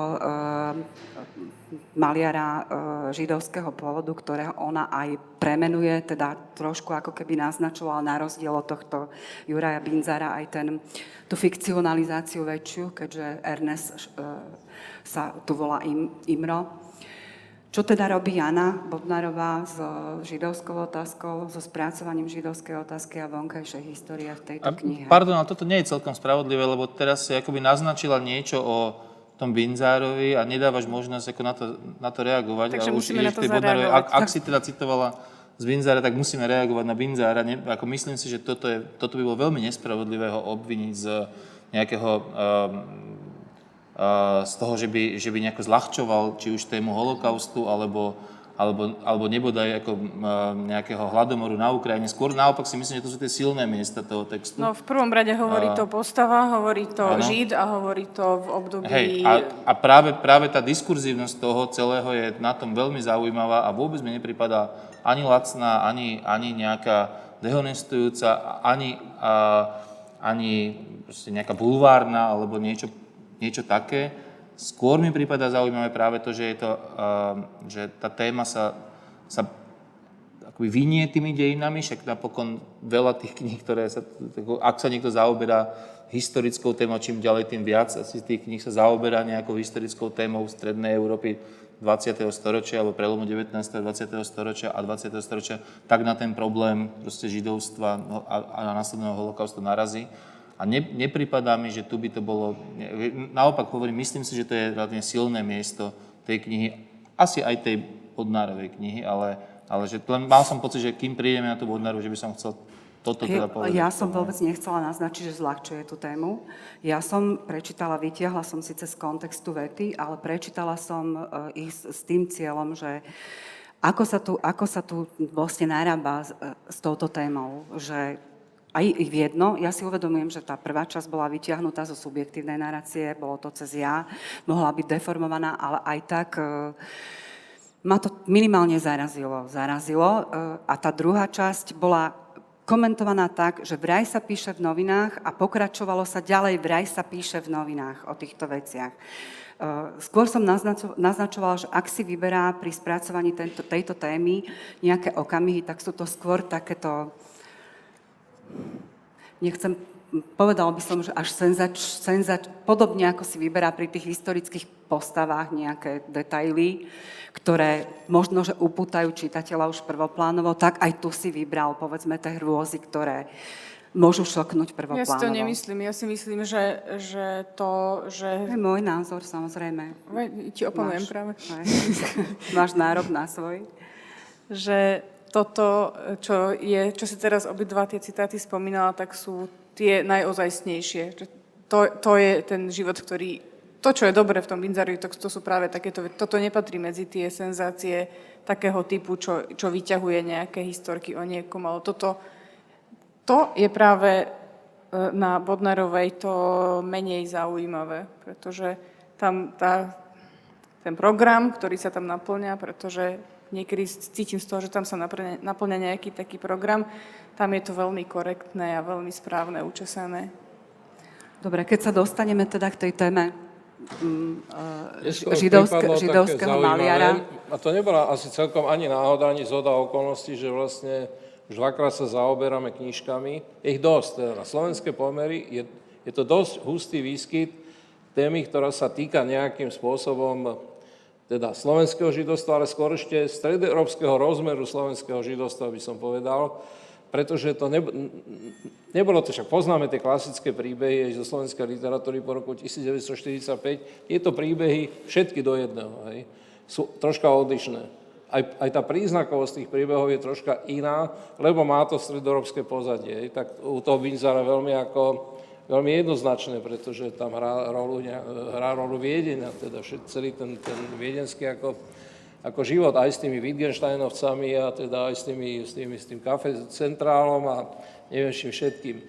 maliara židovského pôvodu, ktorého ona aj premenuje, teda trošku ako keby naznačovala na rozdiel od tohto Juraja Binzara aj ten, tú fikcionalizáciu väčšiu, keďže Ernest sa tu volá Im, Imro. Čo teda robí Jana Bodnarová s židovskou otázkou, so spracovaním židovskej otázky a vonkajšej histórie v tejto a, knihe? Pardon, ale toto nie je celkom spravodlivé, lebo teraz si akoby naznačila niečo o tom Binzárovi a nedávaš možnosť ako na, to, na to reagovať. Takže ale musíme už na to Bodnárovi, ak, ak si teda citovala z Binzára, tak musíme reagovať na Binzára. Ne, ako myslím si, že toto, je, toto by bolo veľmi nespravodlivé ho obviniť z nejakého um, z toho, že by, že by nejako zľahčoval či už tému holokaustu, alebo, alebo, alebo nebodaj ako nejakého hladomoru na Ukrajine. Skôr naopak si myslím, že to sú tie silné miesta toho textu. No v prvom rade hovorí to postava, hovorí to ano. Žid a hovorí to v období... Hej, a, a práve, práve tá diskurzívnosť toho celého je na tom veľmi zaujímavá a vôbec mi nepripadá ani lacná, ani, ani nejaká dehonestujúca, ani, a, ani nejaká bulvárna alebo niečo niečo také. Skôr mi prípada zaujímavé práve to, že, je to, uh, že tá téma sa, sa akoby vynie tými dejinami, však napokon veľa tých kníh, ktoré sa, ak sa niekto zaoberá historickou témou, čím ďalej, tým viac asi tých kníh sa zaoberá nejakou historickou témou strednej Európy 20. storočia alebo prelomu 19. a 20. storočia a 20. storočia, tak na ten problém židovstva no, a, a následného holokaustu narazí. A ne, nepripadá mi, že tu by to bolo... Naopak hovorím, myslím si, že to je relatívne silné miesto tej knihy, asi aj tej Bodnárovej knihy, ale, ale že len mal som pocit, že kým prídeme na tú Bodnáru, že by som chcel toto teda povedať. Ja som vôbec nechcela naznačiť, že zľahčuje tú tému. Ja som prečítala, vytiahla som síce z kontextu vety, ale prečítala som e, ich s tým cieľom, že ako sa tu, ako sa tu vlastne narába s, e, s touto témou, že aj v jedno. Ja si uvedomujem, že tá prvá časť bola vyťahnutá zo subjektívnej narácie, bolo to cez ja, mohla byť deformovaná, ale aj tak e, ma to minimálne zarazilo. zarazilo e, a tá druhá časť bola komentovaná tak, že vraj sa píše v novinách a pokračovalo sa ďalej, vraj sa píše v novinách o týchto veciach. E, skôr som naznačovala, že ak si vyberá pri spracovaní tento, tejto témy nejaké okamihy, tak sú to skôr takéto nechcem, povedal by som, že až senzač, senzač, podobne ako si vyberá pri tých historických postavách nejaké detaily, ktoré možno, že upútajú čitateľa už prvoplánovo, tak aj tu si vybral, povedzme, tie hrôzy, ktoré môžu šoknúť prvoplánovo. Ja si to nemyslím. Ja si myslím, že, že to, že... To je môj názor, samozrejme. Ti oponujem máš, práve. Máš nárok na svoj. Že toto, čo, je, čo si teraz obidva tie citáty spomínala, tak sú tie najozajstnejšie. To, to je ten život, ktorý... To, čo je dobré v tom Binzari, to, to sú práve takéto... Toto nepatrí medzi tie senzácie takého typu, čo, čo vyťahuje nejaké historky o niekom, ale toto... To je práve e, na Bodnarovej to menej zaujímavé, pretože tam tá, ten program, ktorý sa tam naplňa, pretože niekedy cítim z toho, že tam sa naplňa nejaký taký program. Tam je to veľmi korektné a veľmi správne, učesané. Dobre, keď sa dostaneme teda k tej téme um, židovské, židovského maliara. A to nebola asi celkom ani náhoda, ani zhoda okolností, že vlastne už dvakrát sa zaoberáme knižkami. Je ich dosť. Teda na slovenské pomery je, je to dosť hustý výskyt témy, ktorá sa týka nejakým spôsobom teda slovenského židovstva, ale skôr ešte stredoeurópskeho rozmeru slovenského židovstva, by som povedal, pretože to nebo, nebolo to, však poznáme tie klasické príbehy zo slovenskej literatúry po roku 1945, tieto príbehy všetky do jedného, hej, sú troška odlišné. Aj, aj tá príznakovosť tých príbehov je troška iná, lebo má to stredoeurópske pozadie. Hej. Tak u toho Binzara veľmi ako veľmi jednoznačné, pretože tam hrá rolu, hrá rolu Viedeň, teda celý ten, ten viedenský ako, ako život aj s tými Wittgensteinovcami a teda aj s, tými, s, tými, s tým kafe centrálom a neviem čím všetkým.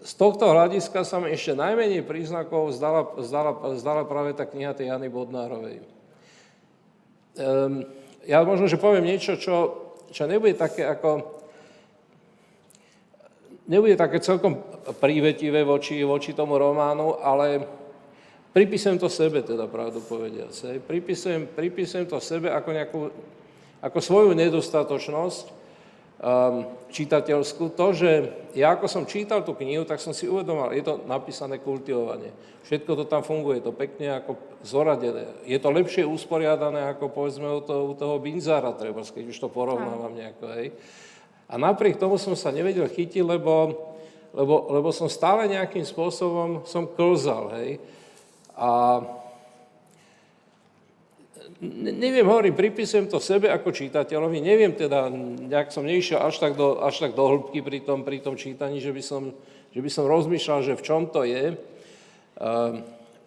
Z tohto hľadiska sa mi ešte najmenej príznakov zdala, zdala, zdala práve tá kniha tej Jany Bodnárovej. Um, ja možno, že poviem niečo, čo, čo nebude také ako nebude také celkom prívetivé voči, voči tomu románu, ale pripisujem to sebe, teda pravdu povediac. Pripisujem, pripisujem to sebe ako, nejakú, ako svoju nedostatočnosť um, čitateľskú. To, že ja ako som čítal tú knihu, tak som si uvedomal, je to napísané kultivovanie. Všetko to tam funguje, je to pekne ako zoradené. Je to lepšie usporiadané ako povedzme u toho, u toho Binzára, treba, keď už to porovnávam nejako. Hej. A napriek tomu som sa nevedel chytiť, lebo, lebo, lebo som stále nejakým spôsobom som klzal, hej. A neviem, hovorím, pripisujem to sebe ako čitateľovi, neviem teda, nejak som nešiel až tak do, až tak do hĺbky pri tom, pri tom čítaní, že by, som, že by som rozmýšľal, že v čom to je.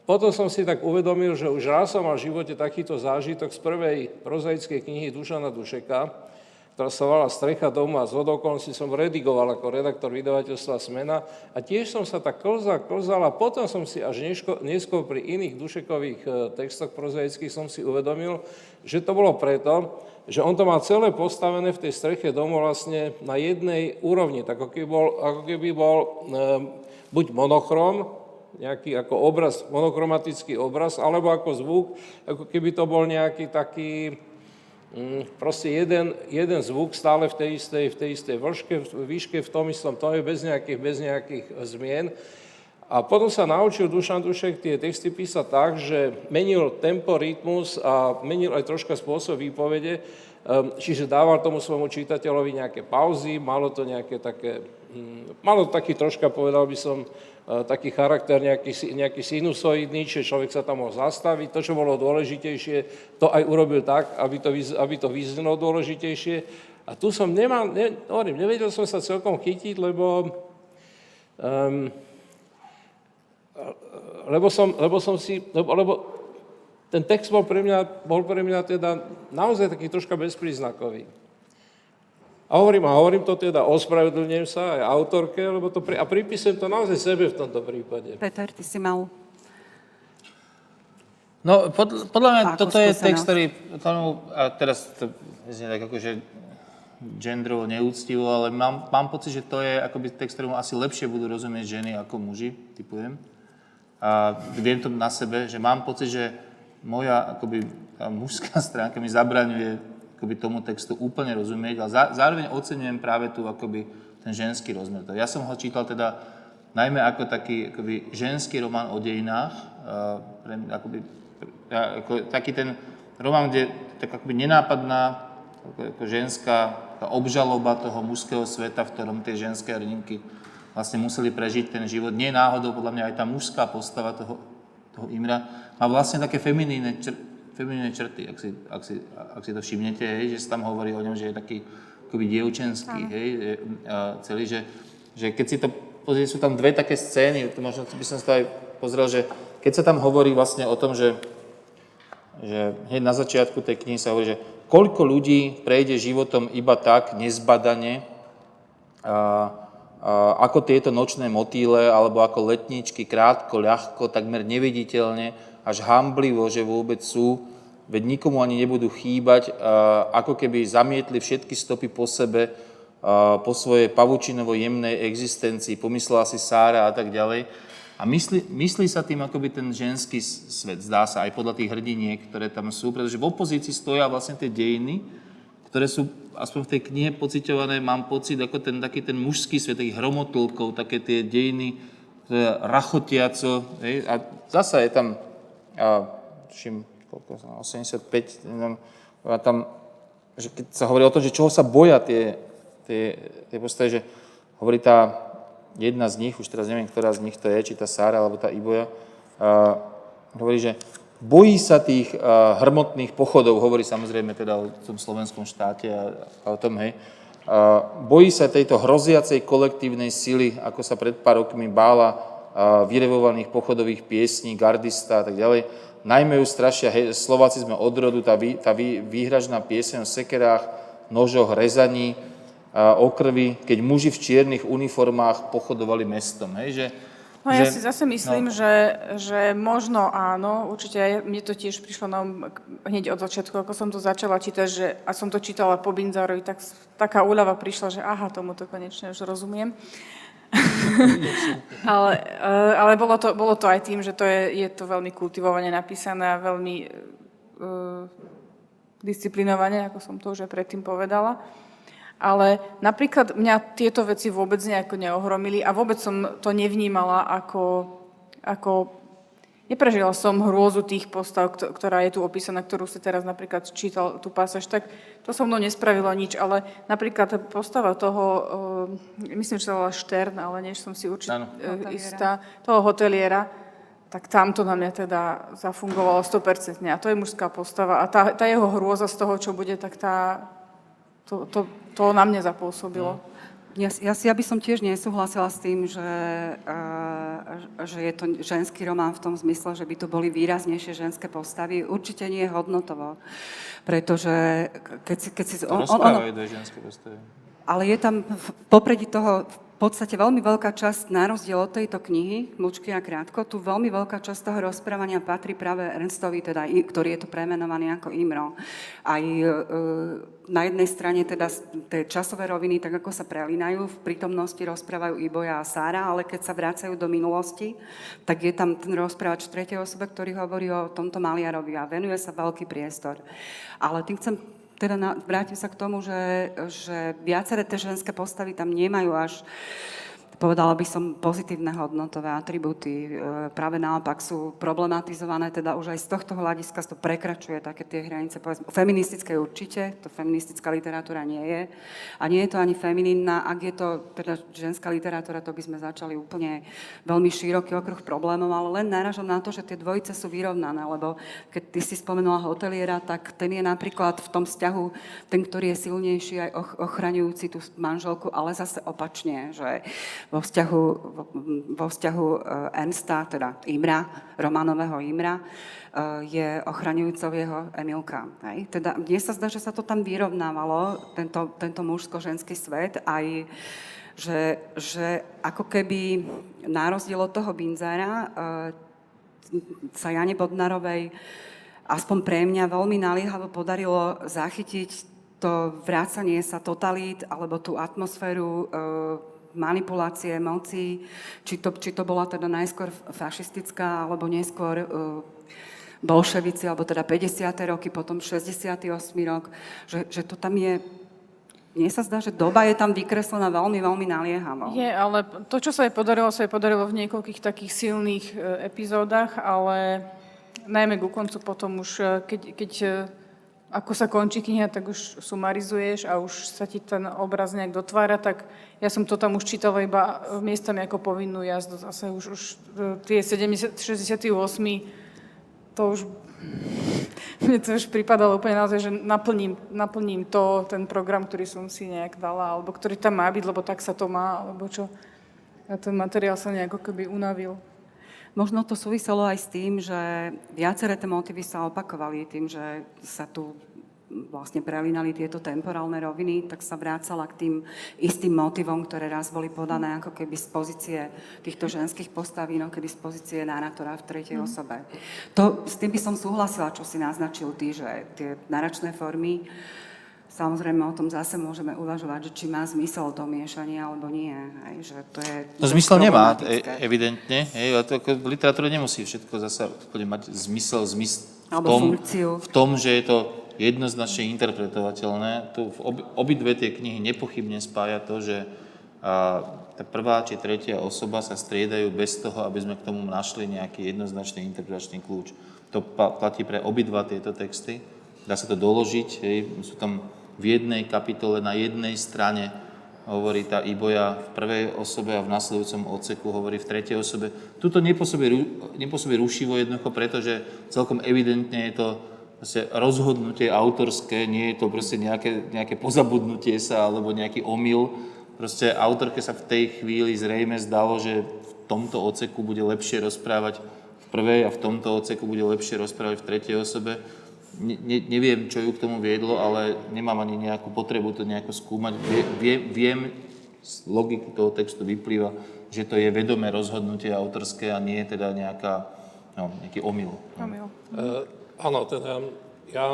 Potom som si tak uvedomil, že už raz som mal v živote takýto zážitok z prvej prozaickej knihy Dušana Dušeka, ktorá sa volala Strecha domu a z okolností som redigoval ako redaktor vydavateľstva Smena a tiež som sa tak klzal, klzal a potom som si až neskôr pri iných dušekových e, textoch prozaických som si uvedomil, že to bolo preto, že on to mal celé postavené v tej streche domu vlastne na jednej úrovni, tak ako keby bol, ako keby bol e, buď monochrom, nejaký ako obraz, monochromatický obraz, alebo ako zvuk, ako keby to bol nejaký taký, proste jeden, jeden zvuk stále v tej istej, v tej istej vrške, v výške, v tom istom tóne, bez nejakých, bez nejakých zmien. A potom sa naučil Dušan Dušek tie texty písať tak, že menil tempo, rytmus a menil aj troška spôsob výpovede, ehm, čiže dával tomu svojmu čitateľovi nejaké pauzy, malo to nejaké také, malo to taký troška, povedal by som, E, taký charakter nejaký, nejaký sinusoidný, čiže človek sa tam mohol zastaviť. To, čo bolo dôležitejšie, to aj urobil tak, aby to, aby to vyznelo dôležitejšie. A tu som nemal, ne, hovorím, nevedel som sa celkom chytiť, lebo, um, lebo, som, lebo som si, lebo, lebo ten text bol pre mňa, bol pre mňa teda naozaj taký troška bezpríznakový. A hovorím, a hovorím to teda, ospravedlňujem sa aj autorke, lebo to pri, a pripisujem to naozaj sebe v tomto prípade. Peter, ty si mal... No, pod, podľa mňa toto je text, ktorý tomu, a teraz to znie tak akože genderovo neúctivo, ale mám, mám pocit, že to je akoby text, ktorému asi lepšie budú rozumieť ženy ako muži, typujem. A viem to na sebe, že mám pocit, že moja akoby mužská stránka mi zabraňuje akoby tomu textu úplne rozumieť, ale zároveň oceňujem práve tu akoby ten ženský rozmer. Ja som ho čítal teda najmä ako taký akoby ženský román o dejinách, pre, akoby, ako, taký ten román, kde tak akoby nenápadná ako, ako ženská obžaloba toho mužského sveta, v ktorom tie ženské hrdinky vlastne museli prežiť ten život. Nie náhodou, podľa mňa aj tá mužská postava toho, toho Imra má vlastne také feminíne čr- feminine črty, ak si, ak si, ak si to všimnete, hej, že sa tam hovorí o ňom, že je taký akoby dievčenský, hej, a celý, že, že keď si to pozrieť, sú tam dve také scény, to možno by som si to aj pozrel, že keď sa tam hovorí vlastne o tom, že, že hneď na začiatku tej knihy sa hovorí, že koľko ľudí prejde životom iba tak, nezbadane, a, a, ako tieto nočné motýle, alebo ako letničky, krátko, ľahko, takmer neviditeľne, až hamblivo, že vôbec sú, veď nikomu ani nebudú chýbať, ako keby zamietli všetky stopy po sebe, po svojej pavučinovo jemnej existencii, pomyslela si Sára a tak ďalej. A myslí, myslí sa tým akoby ten ženský svet, zdá sa, aj podľa tých hrdiniek, ktoré tam sú, pretože v opozícii stoja vlastne tie dejiny, ktoré sú aspoň v tej knihe pociťované, mám pocit, ako ten taký ten mužský svet, takých hromotlkov, také tie dejiny, rachotiaco, hej, a zasa je tam tuším, koľko, 85, neviem, tam, že keď sa hovorí o tom, že čoho sa boja tie, tie, tie postavy, že hovorí tá jedna z nich, už teraz neviem, ktorá z nich to je, či tá Sára alebo tá Iboja, a hovorí, že bojí sa tých a, hrmotných pochodov, hovorí samozrejme teda o tom slovenskom štáte a, a o tom, hej, a, bojí sa tejto hroziacej kolektívnej sily, ako sa pred pár rokmi bála vyrevovaných pochodových piesní, gardista a tak ďalej. Najmä ju strašia, hej, Slováci sme od rodu, tá, vý, tá vý, výhražná pieseň o sekerách, nožoch, rezaní, a, o krvi, keď muži v čiernych uniformách pochodovali mestom. Hej, že, No ja že- si zase myslím, no. že, že možno áno, určite mne to tiež prišlo na um hneď od začiatku, ako som to začala čítať, že, a som to čítala po Binzárovi, tak taká úľava prišla, že aha, tomu to konečne už rozumiem. ale eh, ale bolo, to, bolo to aj tým, že to je, je to veľmi kultivovane napísané a veľmi uh, disciplinovane, ako som to už aj predtým povedala. Ale napríklad mňa tieto veci vôbec nejako neohromili a vôbec som to nevnímala ako, ako neprežila som hrôzu tých postav, kto- ktorá je tu opísaná, ktorú si teraz napríklad čítal tú pasáž, tak to so mnou nespravilo nič, ale napríklad postava toho, eh, myslím, že sa volá Štern, ale než som si určite eh, istá, toho hoteliera, tak tam to na mňa teda zafungovalo 100%. A to je mužská postava. A tá, tá jeho hrôza z toho, čo bude, tak tá, to, to, to na mňa zapôsobilo. Ja, ja, ja by som tiež nesúhlasila s tým, že, uh, že je to ženský román v tom zmysle, že by to boli výraznejšie ženské postavy. Určite nie hodnotovo, pretože keď si... Keď si on, on, dve ženské postavy. ale je tam v popredí toho v podstate veľmi veľká časť, na rozdiel od tejto knihy, Mlčky a krátko, tu veľmi veľká časť toho rozprávania patrí práve Ernstovi, teda, ktorý je tu premenovaný ako Imro. Aj e, na jednej strane teda tie časové roviny, tak ako sa prelínajú, v prítomnosti rozprávajú Iboja a Sára, ale keď sa vracajú do minulosti, tak je tam ten rozprávač tretej osobe, ktorý hovorí o tomto maliarovi a venuje sa veľký priestor. Ale tým chcem teda na, vrátim sa k tomu, že, že viaceré tie ženské postavy tam nemajú až povedala by som, pozitívne hodnotové atribúty. E, Práve naopak sú problematizované, teda už aj z tohto hľadiska to prekračuje také tie hranice, povedzme, feministické určite, to feministická literatúra nie je. A nie je to ani feminínna, ak je to teda ženská literatúra, to by sme začali úplne veľmi široký okruh problémov, ale len náražam na to, že tie dvojice sú vyrovnané, lebo keď ty si spomenula hoteliera, tak ten je napríklad v tom vzťahu, ten, ktorý je silnejší aj och- ochraňujúci tú manželku, ale zase opačne, že vo vzťahu, vo, vzťahu eh, Ernsta, teda Imra, románového Imra, eh, je ochraňujúcou jeho Emilka. Hej? Teda mne sa zdá, že sa to tam vyrovnávalo, tento, tento mužsko-ženský svet, aj že, že ako keby na rozdiel od toho Binzara eh, sa Jane Bodnarovej aspoň pre mňa veľmi naliehavo podarilo zachytiť to vrácanie sa totalít alebo tú atmosféru manipulácie moci, či to, či to bola teda najskôr fašistická alebo neskôr e, bolševici, alebo teda 50. roky, potom 68. rok, že, že to tam je mne sa zdá, že doba je tam vykreslená veľmi, veľmi naliehavo. Je, ale to, čo sa jej podarilo, sa jej podarilo v niekoľkých takých silných e, epizódach, ale najmä ku koncu potom už, e, keď, keď ako sa končí kniha, tak už sumarizuješ a už sa ti ten obraz nejak dotvára, tak ja som to tam už čítala iba e, miestami ako povinnú jazdu. Zase už, už e, tie 70, 68 to už mne to už pripadalo úplne naozaj, že naplním, naplním to, ten program, ktorý som si nejak dala, alebo ktorý tam má byť, lebo tak sa to má, alebo čo. A ten materiál sa nejako keby unavil. Možno to súviselo aj s tým, že viaceré tie motívy sa opakovali tým, že sa tu vlastne prelínali tieto temporálne roviny, tak sa vrácala k tým istým motivom, ktoré raz boli podané ako keby z pozície týchto ženských postav, inokedy z pozície náratora v tretej mm. osobe. To, s tým by som súhlasila, čo si naznačil ty, že tie náračné formy Samozrejme, o tom zase môžeme uvažovať, že či má zmysel to miešanie alebo nie. Hej, že to je No zmysel nemá, e- evidentne. Hej, a to ako v literatúre nemusí všetko zase úplne mať zmysel, zmysel v tom, funkciu. v tom, že je to jednoznačne interpretovateľné. Tu v obi, obidve tie knihy nepochybne spája to, že a tá prvá či tretia osoba sa striedajú bez toho, aby sme k tomu našli nejaký jednoznačný interpretačný kľúč. To platí pre obidva tieto texty. Dá sa to doložiť, hej. sú tam v jednej kapitole na jednej strane hovorí tá Iboja v prvej osobe a v nasledujúcom odseku hovorí v tretej osobe. Tuto nepôsobí, nepôsobí rušivo jednoducho, pretože celkom evidentne je to rozhodnutie autorské, nie je to proste nejaké, nejaké pozabudnutie sa alebo nejaký omyl. Proste autorke sa v tej chvíli zrejme zdalo, že v tomto odseku bude lepšie rozprávať v prvej a v tomto odseku bude lepšie rozprávať v tretej osobe ne, ne, neviem, čo ju k tomu viedlo, ale nemám ani nejakú potrebu to nejako skúmať. Vie, vie, viem, z logiky toho textu vyplýva, že to je vedomé rozhodnutie autorské a nie teda nejaká, no, nejaký omyl. No. Omyl. E, áno, teda ja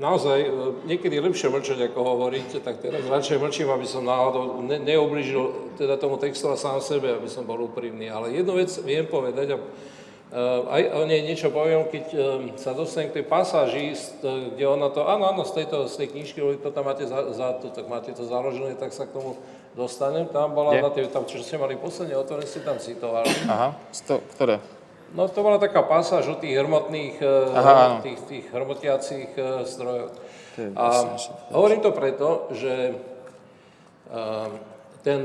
naozaj e, niekedy je lepšie mlčať, ako hovoriť, tak teraz radšej mlčím, aby som náhodou ne, neoblížil teda tomu textu a sám sebe, aby som bol úprimný. Ale jednu vec viem povedať a aj o nej niečo poviem, keď sa dostanem k tej pasáži, uh, kde ona to, áno, áno, z, tejto, z tej knižky, lebo to tam máte, za, za to, tak máte to založené, tak sa k tomu dostanem. Tam bola, Je. na tej, tam, čo ste mali posledne otvorené, ste tam citovali. Aha, sto, ktoré? No to bola taká pasáž o tých hmotných, Aha, áno. uh, tých, tých. To je A vlastne hovorím to preto, že ten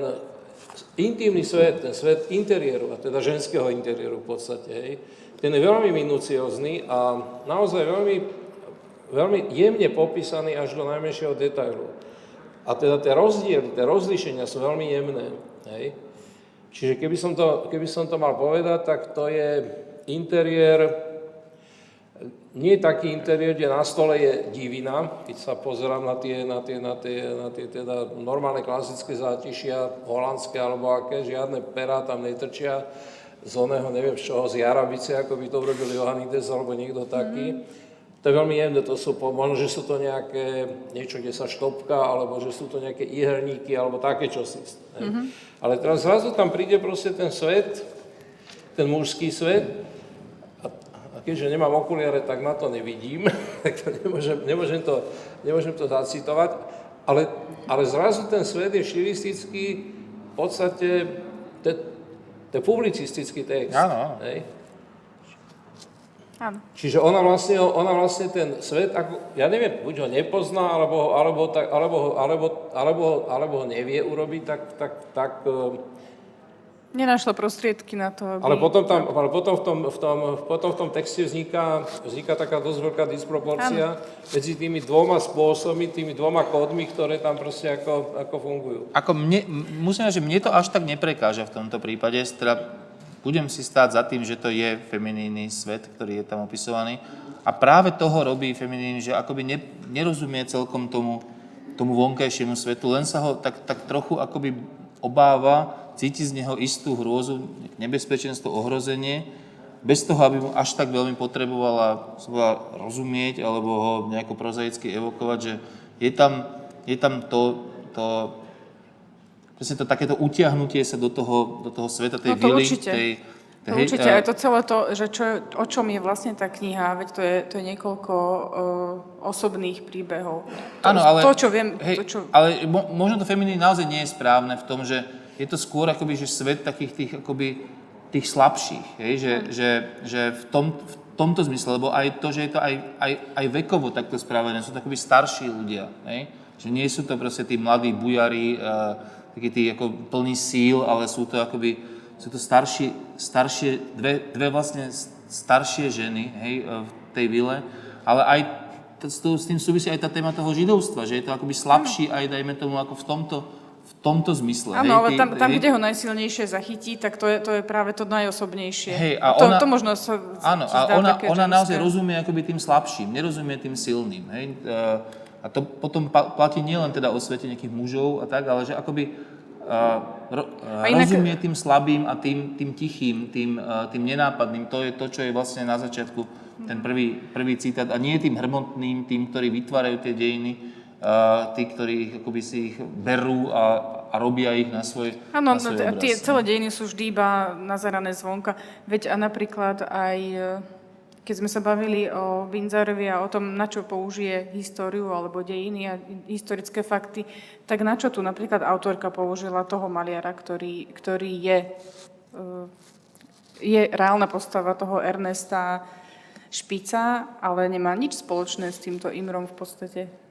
intimný svet, ten svet interiéru, a teda ženského interiéru v podstate, hej, ten je veľmi minúciozný a naozaj veľmi, veľmi jemne popísaný až do najmenšieho detailu. A teda tie rozdiely, tie rozlíšenia sú veľmi jemné. Hej. Čiže keby som, to, keby som to mal povedať, tak to je interiér, nie je taký interiér, kde na stole je divina, keď sa pozerám na tie, na tie, na tie, na tie teda normálne klasické zátišia, holandské alebo aké, žiadne perá tam netrčia z oného, neviem z čoho, z jarabice, ako by to urobil Johanides alebo niekto taký. To je veľmi jemné, to sú, možno, že sú to nejaké, niečo, kde sa štopka, alebo že sú to nejaké ihrníky, alebo také čosi. Mm-hmm. Ale teraz zrazu tam príde proste ten svet, ten mužský svet, keďže nemám okuliare, tak na to nevidím, tak to nemôžem, nemôžem, to, nemôžem to zacitovať, ale, ale zrazu ten svet je štilistický, v podstate, to, je- publicistický text. Áno. Hej? Áno. Čiže ona vlastne, ona vlastne ten svet, ako, ja neviem, buď ho nepozná, alebo, alebo, tak, alebo, alebo, alebo, alebo ho nevie urobiť, tak, tak, tak eh, Nenašla prostriedky na to, aby... ale potom, tam, ale potom, v tom, v tom, potom v tom texte vzniká, vzniká taká dosť veľká disproporcia medzi tými dvoma spôsobmi, tými dvoma kódmi, ktoré tam proste ako, ako fungujú. Ako mne, musím že mne to až tak neprekáža v tomto prípade. Teda budem si stáť za tým, že to je feminínny svet, ktorý je tam opisovaný. A práve toho robí feminín, že akoby ne, nerozumie celkom tomu, tomu vonkajšiemu svetu, len sa ho tak, tak trochu akoby obáva, cíti z neho istú hrôzu, nebezpečenstvo, ohrozenie, bez toho, aby mu až tak veľmi potrebovala rozumieť alebo ho nejako prozaicky evokovať, že je tam, je tam to, to Presne to takéto utiahnutie sa do toho, do toho sveta, tej No to vily, určite. tej... To hej, určite, a- aj to celé to, že čo, o čom je vlastne tá kniha, veď to je, to je niekoľko uh, osobných príbehov. To, Áno, ale, to, čo viem, hej, to, čo... ale mo, možno to feminín naozaj nie je správne v tom, že je to skôr akoby, že svet takých tých, akoby, tých slabších, hej? Že, že, že v, tom, v tomto zmysle, lebo aj to, že je to aj, aj, aj vekovo takto správené, sú to akoby starší ľudia, hej? Že nie sú to proste tí mladí bujari, uh, takí tí ako plní síl, ale sú to akoby, sú to starší, staršie, dve, dve vlastne staršie ženy, hej, e, v tej vile, ale aj t- s tým súvisí aj tá téma toho židovstva, že je to akoby slabší aj, dajme tomu, ako v tomto, tomto zmysle. Áno, ale tam, tam, kde ho najsilnejšie zachytí, tak to je, to je práve to najosobnejšie. Hej, a to, ona- to možno sa Áno, a ona, ona naozaj rozumie akoby tým slabším, nerozumie tým silným. Hej? E, A to potom platí nielen teda o svete nejakých mužov a tak, ale že akoby uh, ro, uh, inak- rozumie tým slabým a tým, tým tichým, tým, uh, tým nenápadným. To je to, čo je vlastne na začiatku ten prvý, prvý citát. A nie tým hrmotným, tým, ktorí vytvárajú tie dejiny, tí, ktorí akoby si ich berú a, a robia ich na svoj, Áno, obraz. tie celé dejiny sú vždy iba nazerané zvonka. Veď a napríklad aj e, keď sme sa bavili o Binzarovi a o tom, na čo použije históriu alebo dejiny a historické fakty, tak na čo tu napríklad autorka použila toho maliara, ktorý, ktorý je, eh, je reálna postava toho Ernesta Špica, ale nemá nič spoločné s týmto Imrom v podstate.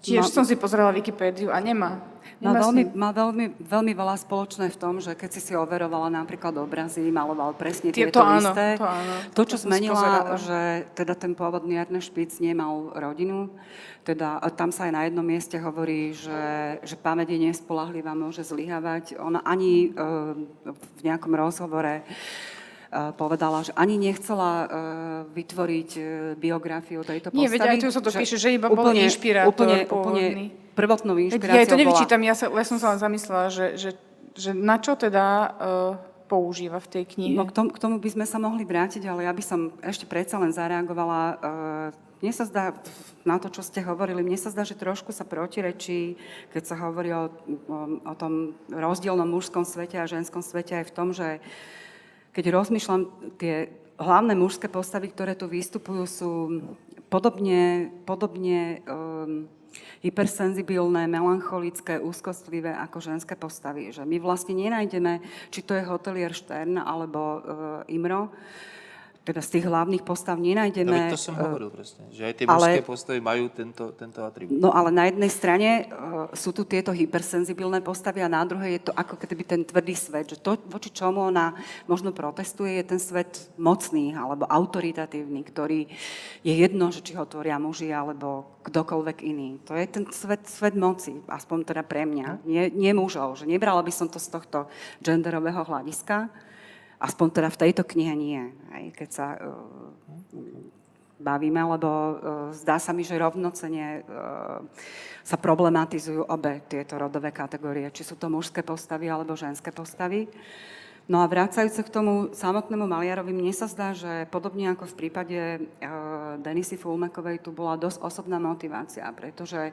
Tiež No- som si pozrela Wikipédiu a nemá. Má nemá s veľmi, má veľmi, veľmi veľa spoločné v tom, že keď si si overovala napríklad obrazy, maloval presne Tie- tieto to áno, isté. to áno. To, čo To zmenila, pozerala. že teda ten pôvodný Ernest Špic nemal rodinu, teda tam sa aj na jednom mieste hovorí, že, že pamäť je nespolahlivá, môže zlyhávať. Ona ani e, v nejakom rozhovore povedala, že ani nechcela e, vytvoriť e, biografiu tejto postavy. Nie, veď aj tu sa to píše, že iba bol inšpirátor úplne, úplne prvotnou inšpiráciou Ja to bola- nevyčítam, ja, sa, ja som sa len zamyslela, že, že, že na čo teda uh, používa v tej knihe. No, k, tomu, k tomu by sme sa mohli vrátiť, ale ja by som ešte predsa len zareagovala. Uh, mne sa zdá, na to, čo ste hovorili, mne sa zdá, že trošku sa protirečí, keď sa hovorí o, o, o tom rozdielnom mužskom svete a ženskom svete aj v tom, že keď rozmýšľam, tie hlavné mužské postavy, ktoré tu vystupujú, sú podobne, podobne um, hypersenzibilné, melancholické, úzkostlivé ako ženské postavy. Že my vlastne nenájdeme, či to je hotelier Štern alebo uh, Imro, teda z tých hlavných postav No, nenájdeme... veď to som uh, hovoril presne, že aj tie ale- mužské postavy majú tento, tento atribút. No ale na jednej strane uh, sú tu tieto hypersenzibilné postavy a na druhej je to ako keby ten tvrdý svet, že to, voči čomu ona možno protestuje, je ten svet mocný alebo autoritatívny, ktorý je jedno, že či ho tvoria muži alebo kdokoľvek iný. To je ten svet, svet moci, aspoň teda pre mňa, nie, nie mužov. Že nebrala by som to z tohto genderového hľadiska, aspoň teda v tejto knihe nie. Aj keď sa uh, bavíme, lebo uh, zdá sa mi, že rovnocene uh, sa problematizujú obe tieto rodové kategórie, či sú to mužské postavy alebo ženské postavy. No a vrácajúce k tomu samotnému Maliarovi, mne sa zdá, že podobne ako v prípade uh, Denisy Fulmekovej tu bola dosť osobná motivácia, pretože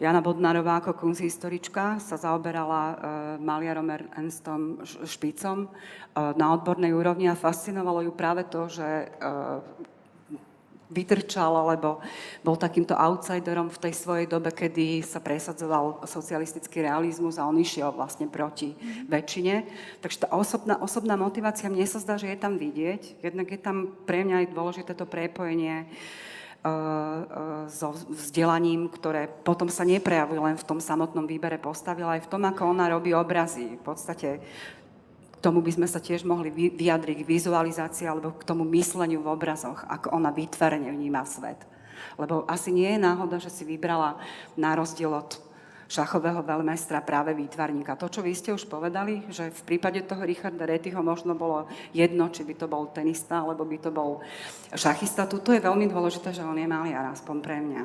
Jana Bodnárová ako kunsthistorička sa zaoberala uh, Maliarom Ernstom Špicom uh, na odbornej úrovni a fascinovalo ju práve to, že uh, vytrčal, alebo bol takýmto outsiderom v tej svojej dobe, kedy sa presadzoval socialistický realizmus a on išiel vlastne proti väčšine. Takže tá osobná, osobná motivácia, mne sa zdá, že je tam vidieť. Jednak je tam pre mňa aj dôležité to prepojenie uh, uh, so vzdelaním, ktoré potom sa neprejavuje len v tom samotnom výbere postavy, ale aj v tom, ako ona robí obrazy. V podstate tomu by sme sa tiež mohli vy- vyjadriť k vizualizácii alebo k tomu mysleniu v obrazoch, ako ona vytvarene vníma svet. Lebo asi nie je náhoda, že si vybrala na rozdiel od šachového veľmestra práve výtvarníka. To, čo vy ste už povedali, že v prípade toho Richarda Rettyho možno bolo jedno, či by to bol tenista, alebo by to bol šachista. Tu je veľmi dôležité, že on je maliar, aspoň pre mňa.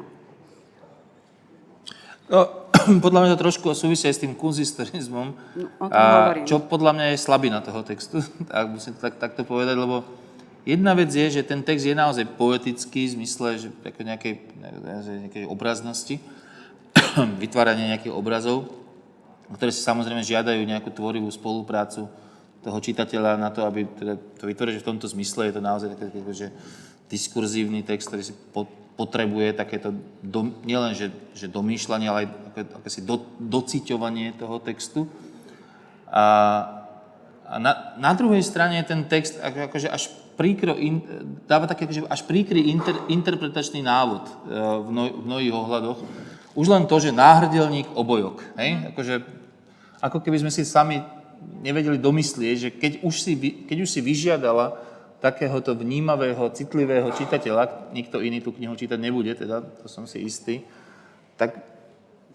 No, podľa mňa to trošku súvisí aj s tým kunzistorizmom, No, a hovorím. čo podľa mňa je slabina toho textu, tak musím to tak, takto povedať, lebo jedna vec je, že ten text je naozaj poetický v zmysle že ako nejakej, nejakej obraznosti, vytváranie nejakých obrazov, ktoré si samozrejme žiadajú nejakú tvorivú spoluprácu toho čitateľa na to, aby teda to vytvoril, že v tomto zmysle je to naozaj taký, že diskurzívny text, ktorý si po, potrebuje takéto, do, nielen že, že domýšľanie, ale aj také, akési do, dociťovanie toho textu. A, a na, na druhej strane ten text ako, akože až príkro, in, dáva taký akože až príkry inter, interpretačný návod e, v, mno, v mnohých ohľadoch. Už len to, že náhrdelník obojok. Hej? Akože, ako keby sme si sami nevedeli domyslieť, že keď už si, keď už si vyžiadala takéhoto vnímavého, citlivého čitateľa, nikto iný tú knihu čítať nebude, teda to som si istý, tak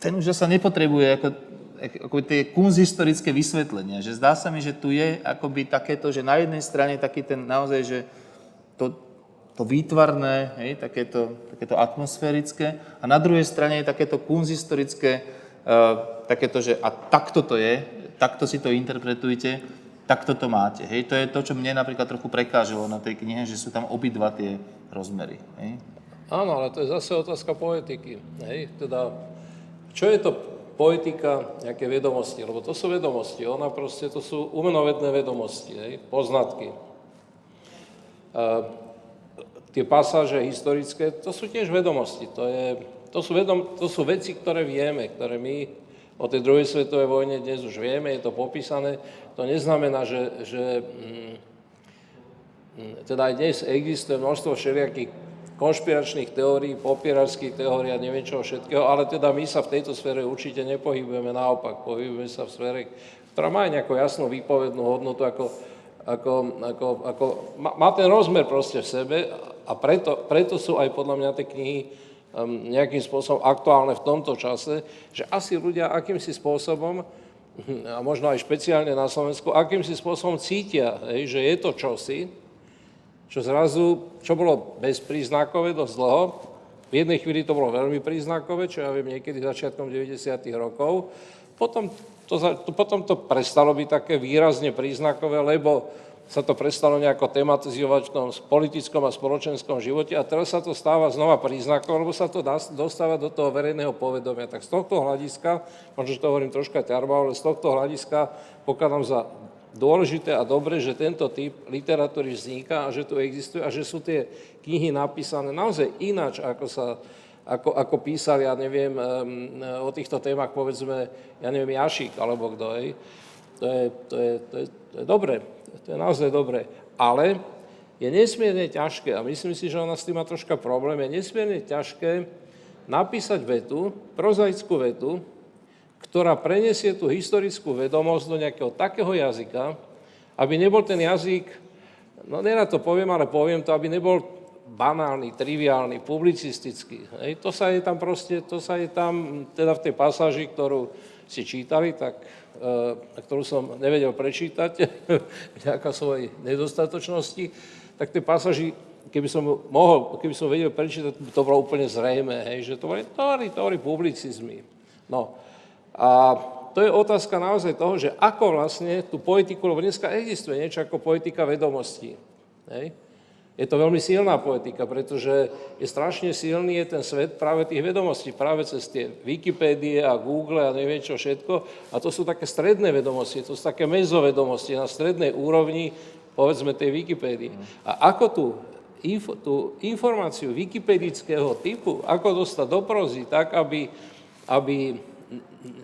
ten už sa nepotrebuje ako, ako tie kunzhistorické vysvetlenia. Že zdá sa mi, že tu je akoby takéto, že na jednej strane taký ten naozaj, že to, to výtvarné, hej, takéto, takéto atmosférické a na druhej strane je takéto kunzhistorické, uh, takéto, že a takto to je, takto si to interpretujte, takto to máte. Hej. To je to, čo mne napríklad trochu prekážalo na tej knihe, že sú tam obidva tie rozmery. Hej. Áno, ale to je zase otázka poetiky. Hej? Teda, čo je to poetika, nejaké vedomosti? Lebo to sú vedomosti, ona proste, to sú umenovedné vedomosti, hej? poznatky. A tie pasáže historické, to sú tiež vedomosti. To, je, to, sú vedom, to sú veci, ktoré vieme, ktoré my o tej druhej svetovej vojne dnes už vieme, je to popísané. To neznamená, že, že mm, teda aj dnes existuje množstvo všelijakých konšpiračných teórií, popierarských teórií a neviem čoho všetkého, ale teda my sa v tejto sfére určite nepohybujeme, naopak, pohybujeme sa v sfére, ktorá má nejakú jasnú výpovednú hodnotu, ako, ako, ako, ako má, ten rozmer proste v sebe a preto, preto sú aj podľa mňa tie knihy um, nejakým spôsobom aktuálne v tomto čase, že asi ľudia akýmsi spôsobom, a možno aj špeciálne na Slovensku, akýmsi spôsobom cítia, hej, že je to čosi, čo zrazu, čo bolo bezpríznakové dosť dlho, v jednej chvíli to bolo veľmi príznakové, čo ja viem niekedy začiatkom 90. rokov, potom to, to, potom to prestalo byť také výrazne príznakové, lebo sa to prestalo nejako tematizovať v tom politickom a spoločenskom živote a teraz sa to stáva znova príznakom, lebo sa to dostáva do toho verejného povedomia. Tak z tohto hľadiska, možno, že to hovorím troška ťarba, ale z tohto hľadiska pokladám za dôležité a dobre, že tento typ literatúry vzniká a že tu existuje a že sú tie knihy napísané naozaj ináč, ako sa ako, ako písal, ja neviem, o týchto témach, povedzme, ja neviem, Jašík alebo kto, hej. To je, to je, to je, to je dobré, to je naozaj dobré. Ale je nesmierne ťažké, a myslím si, že ona s tým má troška problém, je nesmierne ťažké napísať vetu, prozaickú vetu, ktorá prenesie tú historickú vedomosť do nejakého takého jazyka, aby nebol ten jazyk, no nerad to poviem, ale poviem to, aby nebol banálny, triviálny, publicistický. Hej, to sa je tam proste, to sa je tam, teda v tej pasáži, ktorú si čítali, tak ktorú som nevedel prečítať, vďaka svojej nedostatočnosti, tak tie pasáži, keby som mohol, keby som vedel prečítať, to bolo úplne zrejme, hej, že to boli tóry, tóry publicizmy. No a to je otázka naozaj toho, že ako vlastne tú poetiku, lebo dneska existuje niečo ako poetika vedomostí. Hej? Je to veľmi silná poetika, pretože je strašne silný je ten svet práve tých vedomostí, práve cez tie Wikipédie a Google a neviem čo všetko. A to sú také stredné vedomosti, to sú také mezovedomosti na strednej úrovni, povedzme, tej Wikipédie. A ako tú, info, tú informáciu wikipedického typu, ako dostať do prozy, tak, aby, aby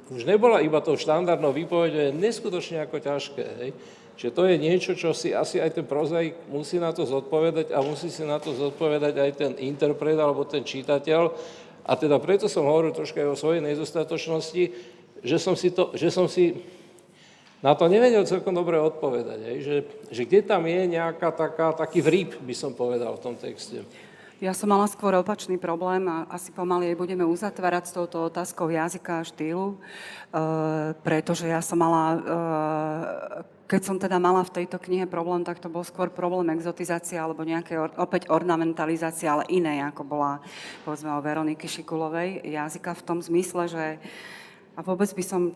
už nebola iba tou štandardnou výpovedou, je neskutočne ako ťažké. Hej? Čiže to je niečo, čo si asi aj ten prozaik musí na to zodpovedať a musí si na to zodpovedať aj ten interpret alebo ten čítateľ. A teda preto som hovoril troška aj o svojej nedostatočnosti, že som si, to, že som si na to nevedel celkom dobre odpovedať. Hej? Že, že kde tam je nejaká taká, taký vrýb, by som povedal v tom texte. Ja som mala skôr opačný problém a asi pomaly budeme uzatvárať s touto otázkou jazyka a štýlu, e, pretože ja som mala e, keď som teda mala v tejto knihe problém, tak to bol skôr problém exotizácie alebo nejaké opäť ornamentalizácie, ale iné, ako bola povedzme o Veroniky Šikulovej jazyka v tom zmysle, že a vôbec by som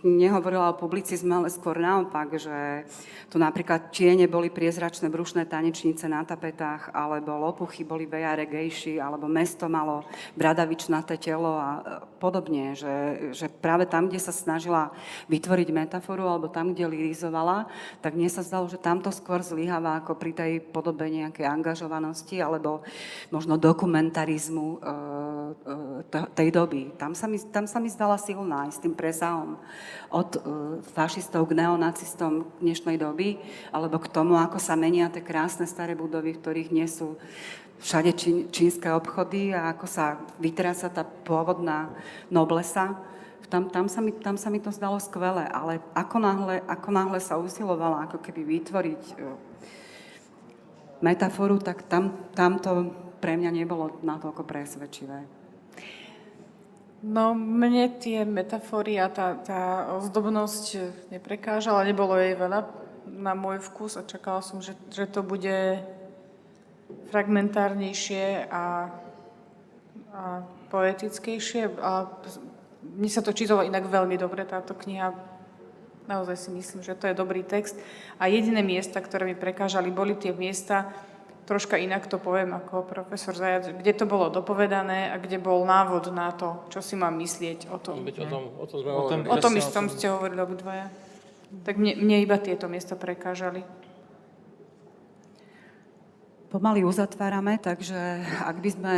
nehovorila o publicizme, ale skôr naopak, že tu napríklad čiene boli priezračné brušné tanečnice na tapetách, alebo lopuchy boli vejare gejši, alebo mesto malo bradavičnaté telo a e, podobne. Že, že práve tam, kde sa snažila vytvoriť metaforu, alebo tam, kde lirizovala, tak mne sa zdalo, že tamto skôr zlyháva ako pri tej podobe nejakej angažovanosti, alebo možno dokumentarizmu e, e, tej doby. Tam sa mi, tam sa mi zdala silná tým presahom od uh, fašistov k neonacistom dnešnej doby, alebo k tomu, ako sa menia tie krásne staré budovy, v ktorých nie sú všade čín, čínske obchody a ako sa vytráca tá pôvodná noblesa. Tam, tam, sa mi, tam sa mi to zdalo skvelé, ale ako náhle, ako náhle sa usilovala ako keby vytvoriť uh, metaforu, tak tam, tam to pre mňa nebolo natoľko presvedčivé. No, mne tie metafory a tá, tá ozdobnosť neprekážala, nebolo jej veľa na môj vkus a čakala som, že, že to bude fragmentárnejšie a, a poetickejšie. A mne sa to čítalo inak veľmi dobre, táto kniha. Naozaj si myslím, že to je dobrý text. A jediné miesta, ktoré mi prekážali, boli tie miesta, troška inak to poviem ako profesor Zajac, kde to bolo dopovedané a kde bol návod na to, čo si mám myslieť o tom. Veď o tom, o tom sme o tom, o tom istom ste hovorili obidvaja. Tak mne, mne iba tieto miesta prekážali. Pomaly uzatvárame, takže ak by sme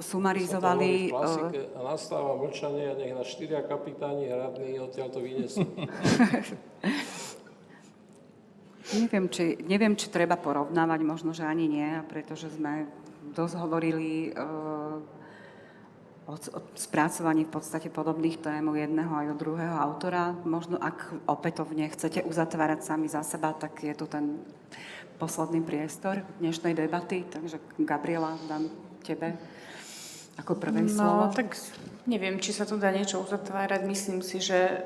sumarizovali... eh, klasike a nastáva mlčanie a nech na štyria kapitáni hradní odtiaľ to vynesú. Neviem či, neviem, či treba porovnávať, možno, že ani nie, pretože sme dosť hovorili uh, o, spracovaní v podstate podobných tém u jedného aj od druhého autora. Možno ak opätovne chcete uzatvárať sami za seba, tak je tu ten posledný priestor dnešnej debaty. Takže Gabriela, dám tebe ako prvé slovo. No, tak neviem, či sa tu dá niečo uzatvárať. Myslím si, že e,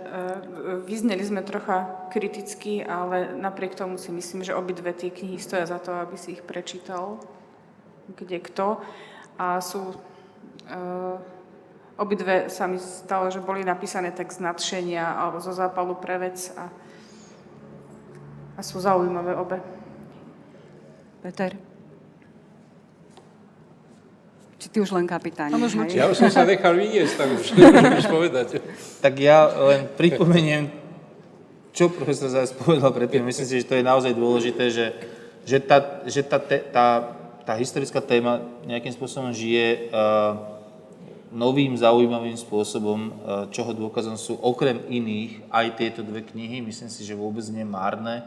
vyzneli sme trocha kriticky, ale napriek tomu si myslím, že obidve tie knihy stoja za to, aby si ich prečítal kde kto. A sú... E, obidve sa mi stalo, že boli napísané tak z nadšenia alebo zo zápalu pre vec a, a sú zaujímavé obe. Peter? Či ty už len kapitán? On už hej? Ja už som sa nechal vyniesť, tak už nič povedať. Tak ja len pripomeniem, čo profesor Zajac povedal predtým. Myslím si, že to je naozaj dôležité, že, že, tá, že tá, te, tá, tá historická téma nejakým spôsobom žije uh, novým, zaujímavým spôsobom, uh, čoho dôkazom sú okrem iných aj tieto dve knihy. Myslím si, že vôbec nie márne,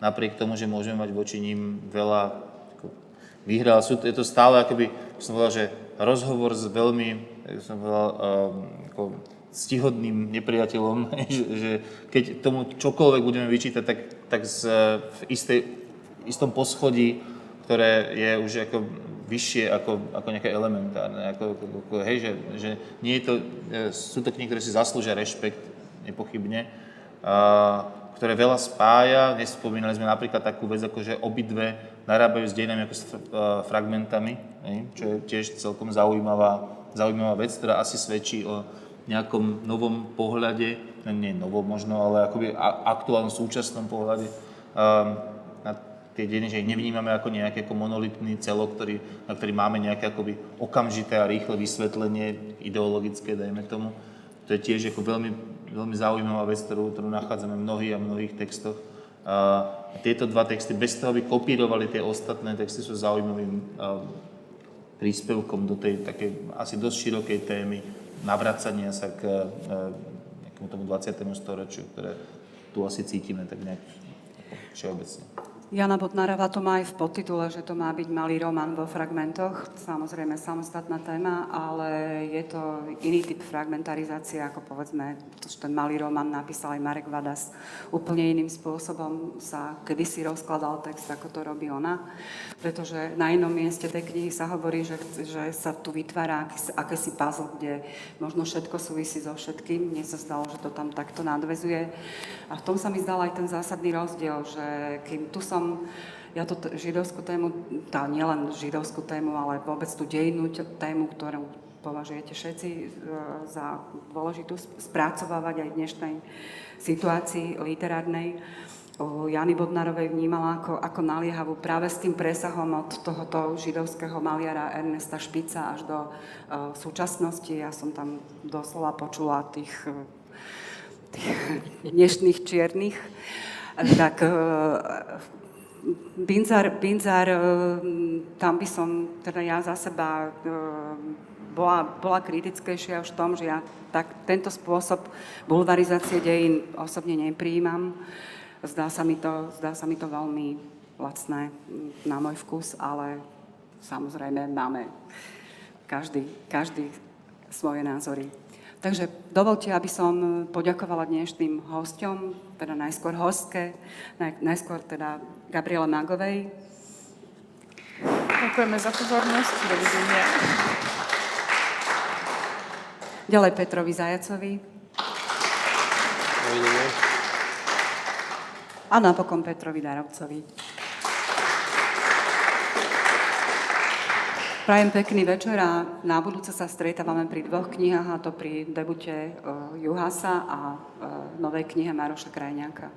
napriek tomu, že môžeme mať voči ním veľa ako, výhra. Sú, je to stále, akoby, som povedal, že rozhovor s veľmi, som povedal, um, ako, stihodným nepriateľom, že, keď tomu čokoľvek budeme vyčítať, tak, tak z, v istej, istom poschodí, ktoré je už ako vyššie ako, ako nejaké elementárne. Ako, ako, hej, že, že nie je to, e, sú to knihy, ktoré si zaslúžia rešpekt, nepochybne, a, ktoré veľa spája. Nespomínali sme napríklad takú vec, ako že obidve narábajú s dejinami ako s a, fragmentami, čo je tiež celkom zaujímavá, zaujímavá vec, ktorá asi svedčí o nejakom novom pohľade, no nie novom možno, ale akoby aktuálnom súčasnom pohľade um, na tie dejiny, že ich nevnímame ako nejaký ako monolitný celok, ktorý, na ktorý máme nejaké akoby okamžité a rýchle vysvetlenie ideologické, dajme tomu. To je tiež ako veľmi, veľmi zaujímavá vec, ktorú, ktorú nachádzame v mnohých a mnohých textoch. Tieto dva texty, bez toho, aby kopírovali tie ostatné texty, sú zaujímavým um, príspevkom do tej takej asi dosť širokej témy navracania sa k e, nejakému tomu 20. storočiu, ktoré tu asi cítime tak nejak všeobecne. Jana Bodnárová to má aj v podtitule, že to má byť malý román vo fragmentoch. Samozrejme samostatná téma, ale je to iný typ fragmentarizácie, ako povedzme, to, ten malý román napísal aj Marek Vadas. Úplne iným spôsobom sa kedysi rozkladal text, ako to robí ona. Pretože na inom mieste tej knihy sa hovorí, že, že sa tu vytvára akýsi, akési puzzle, kde možno všetko súvisí so všetkým. Mne sa zdalo, že to tam takto nadvezuje. A v tom sa mi zdal aj ten zásadný rozdiel, že kým tu som ja to t- židovskú tému, tá nielen židovskú tému, ale vôbec tú dejinú t- tému, ktorú považujete všetci e, za dôležitú sp- spracovávať aj v dnešnej situácii literárnej. Jany Bodnarovej vnímala ako, ako naliehavú práve s tým presahom od tohoto židovského maliara Ernesta Špica až do uh, súčasnosti. Ja som tam doslova počula tých, e, tých dnešných čiernych. Tak uh, Binzar, Binzar, eh, tam by som, teda ja za seba eh, bola, bola kritickejšia už v tom, že ja tak, tento spôsob bulvarizácie dejín osobne nepríjmam. Zdá sa mi to, zdá sa mi to veľmi lacné na môj vkus, ale samozrejme máme každý, každý svoje názory. Takže dovolte, aby som poďakovala dnešným hosťom, teda najskôr hostke, naj, najskôr teda Gabriele Magovej. Ďakujeme za pozornosť. Dovidenia. Ďalej Petrovi Zajacovi Dovidenia. a napokon Petrovi Darovcovi. Prajem pekný večer a na budúce sa stretávame pri dvoch knihách, a to pri debute uh, Juhasa a uh, novej knihe Maroša Krajňáka.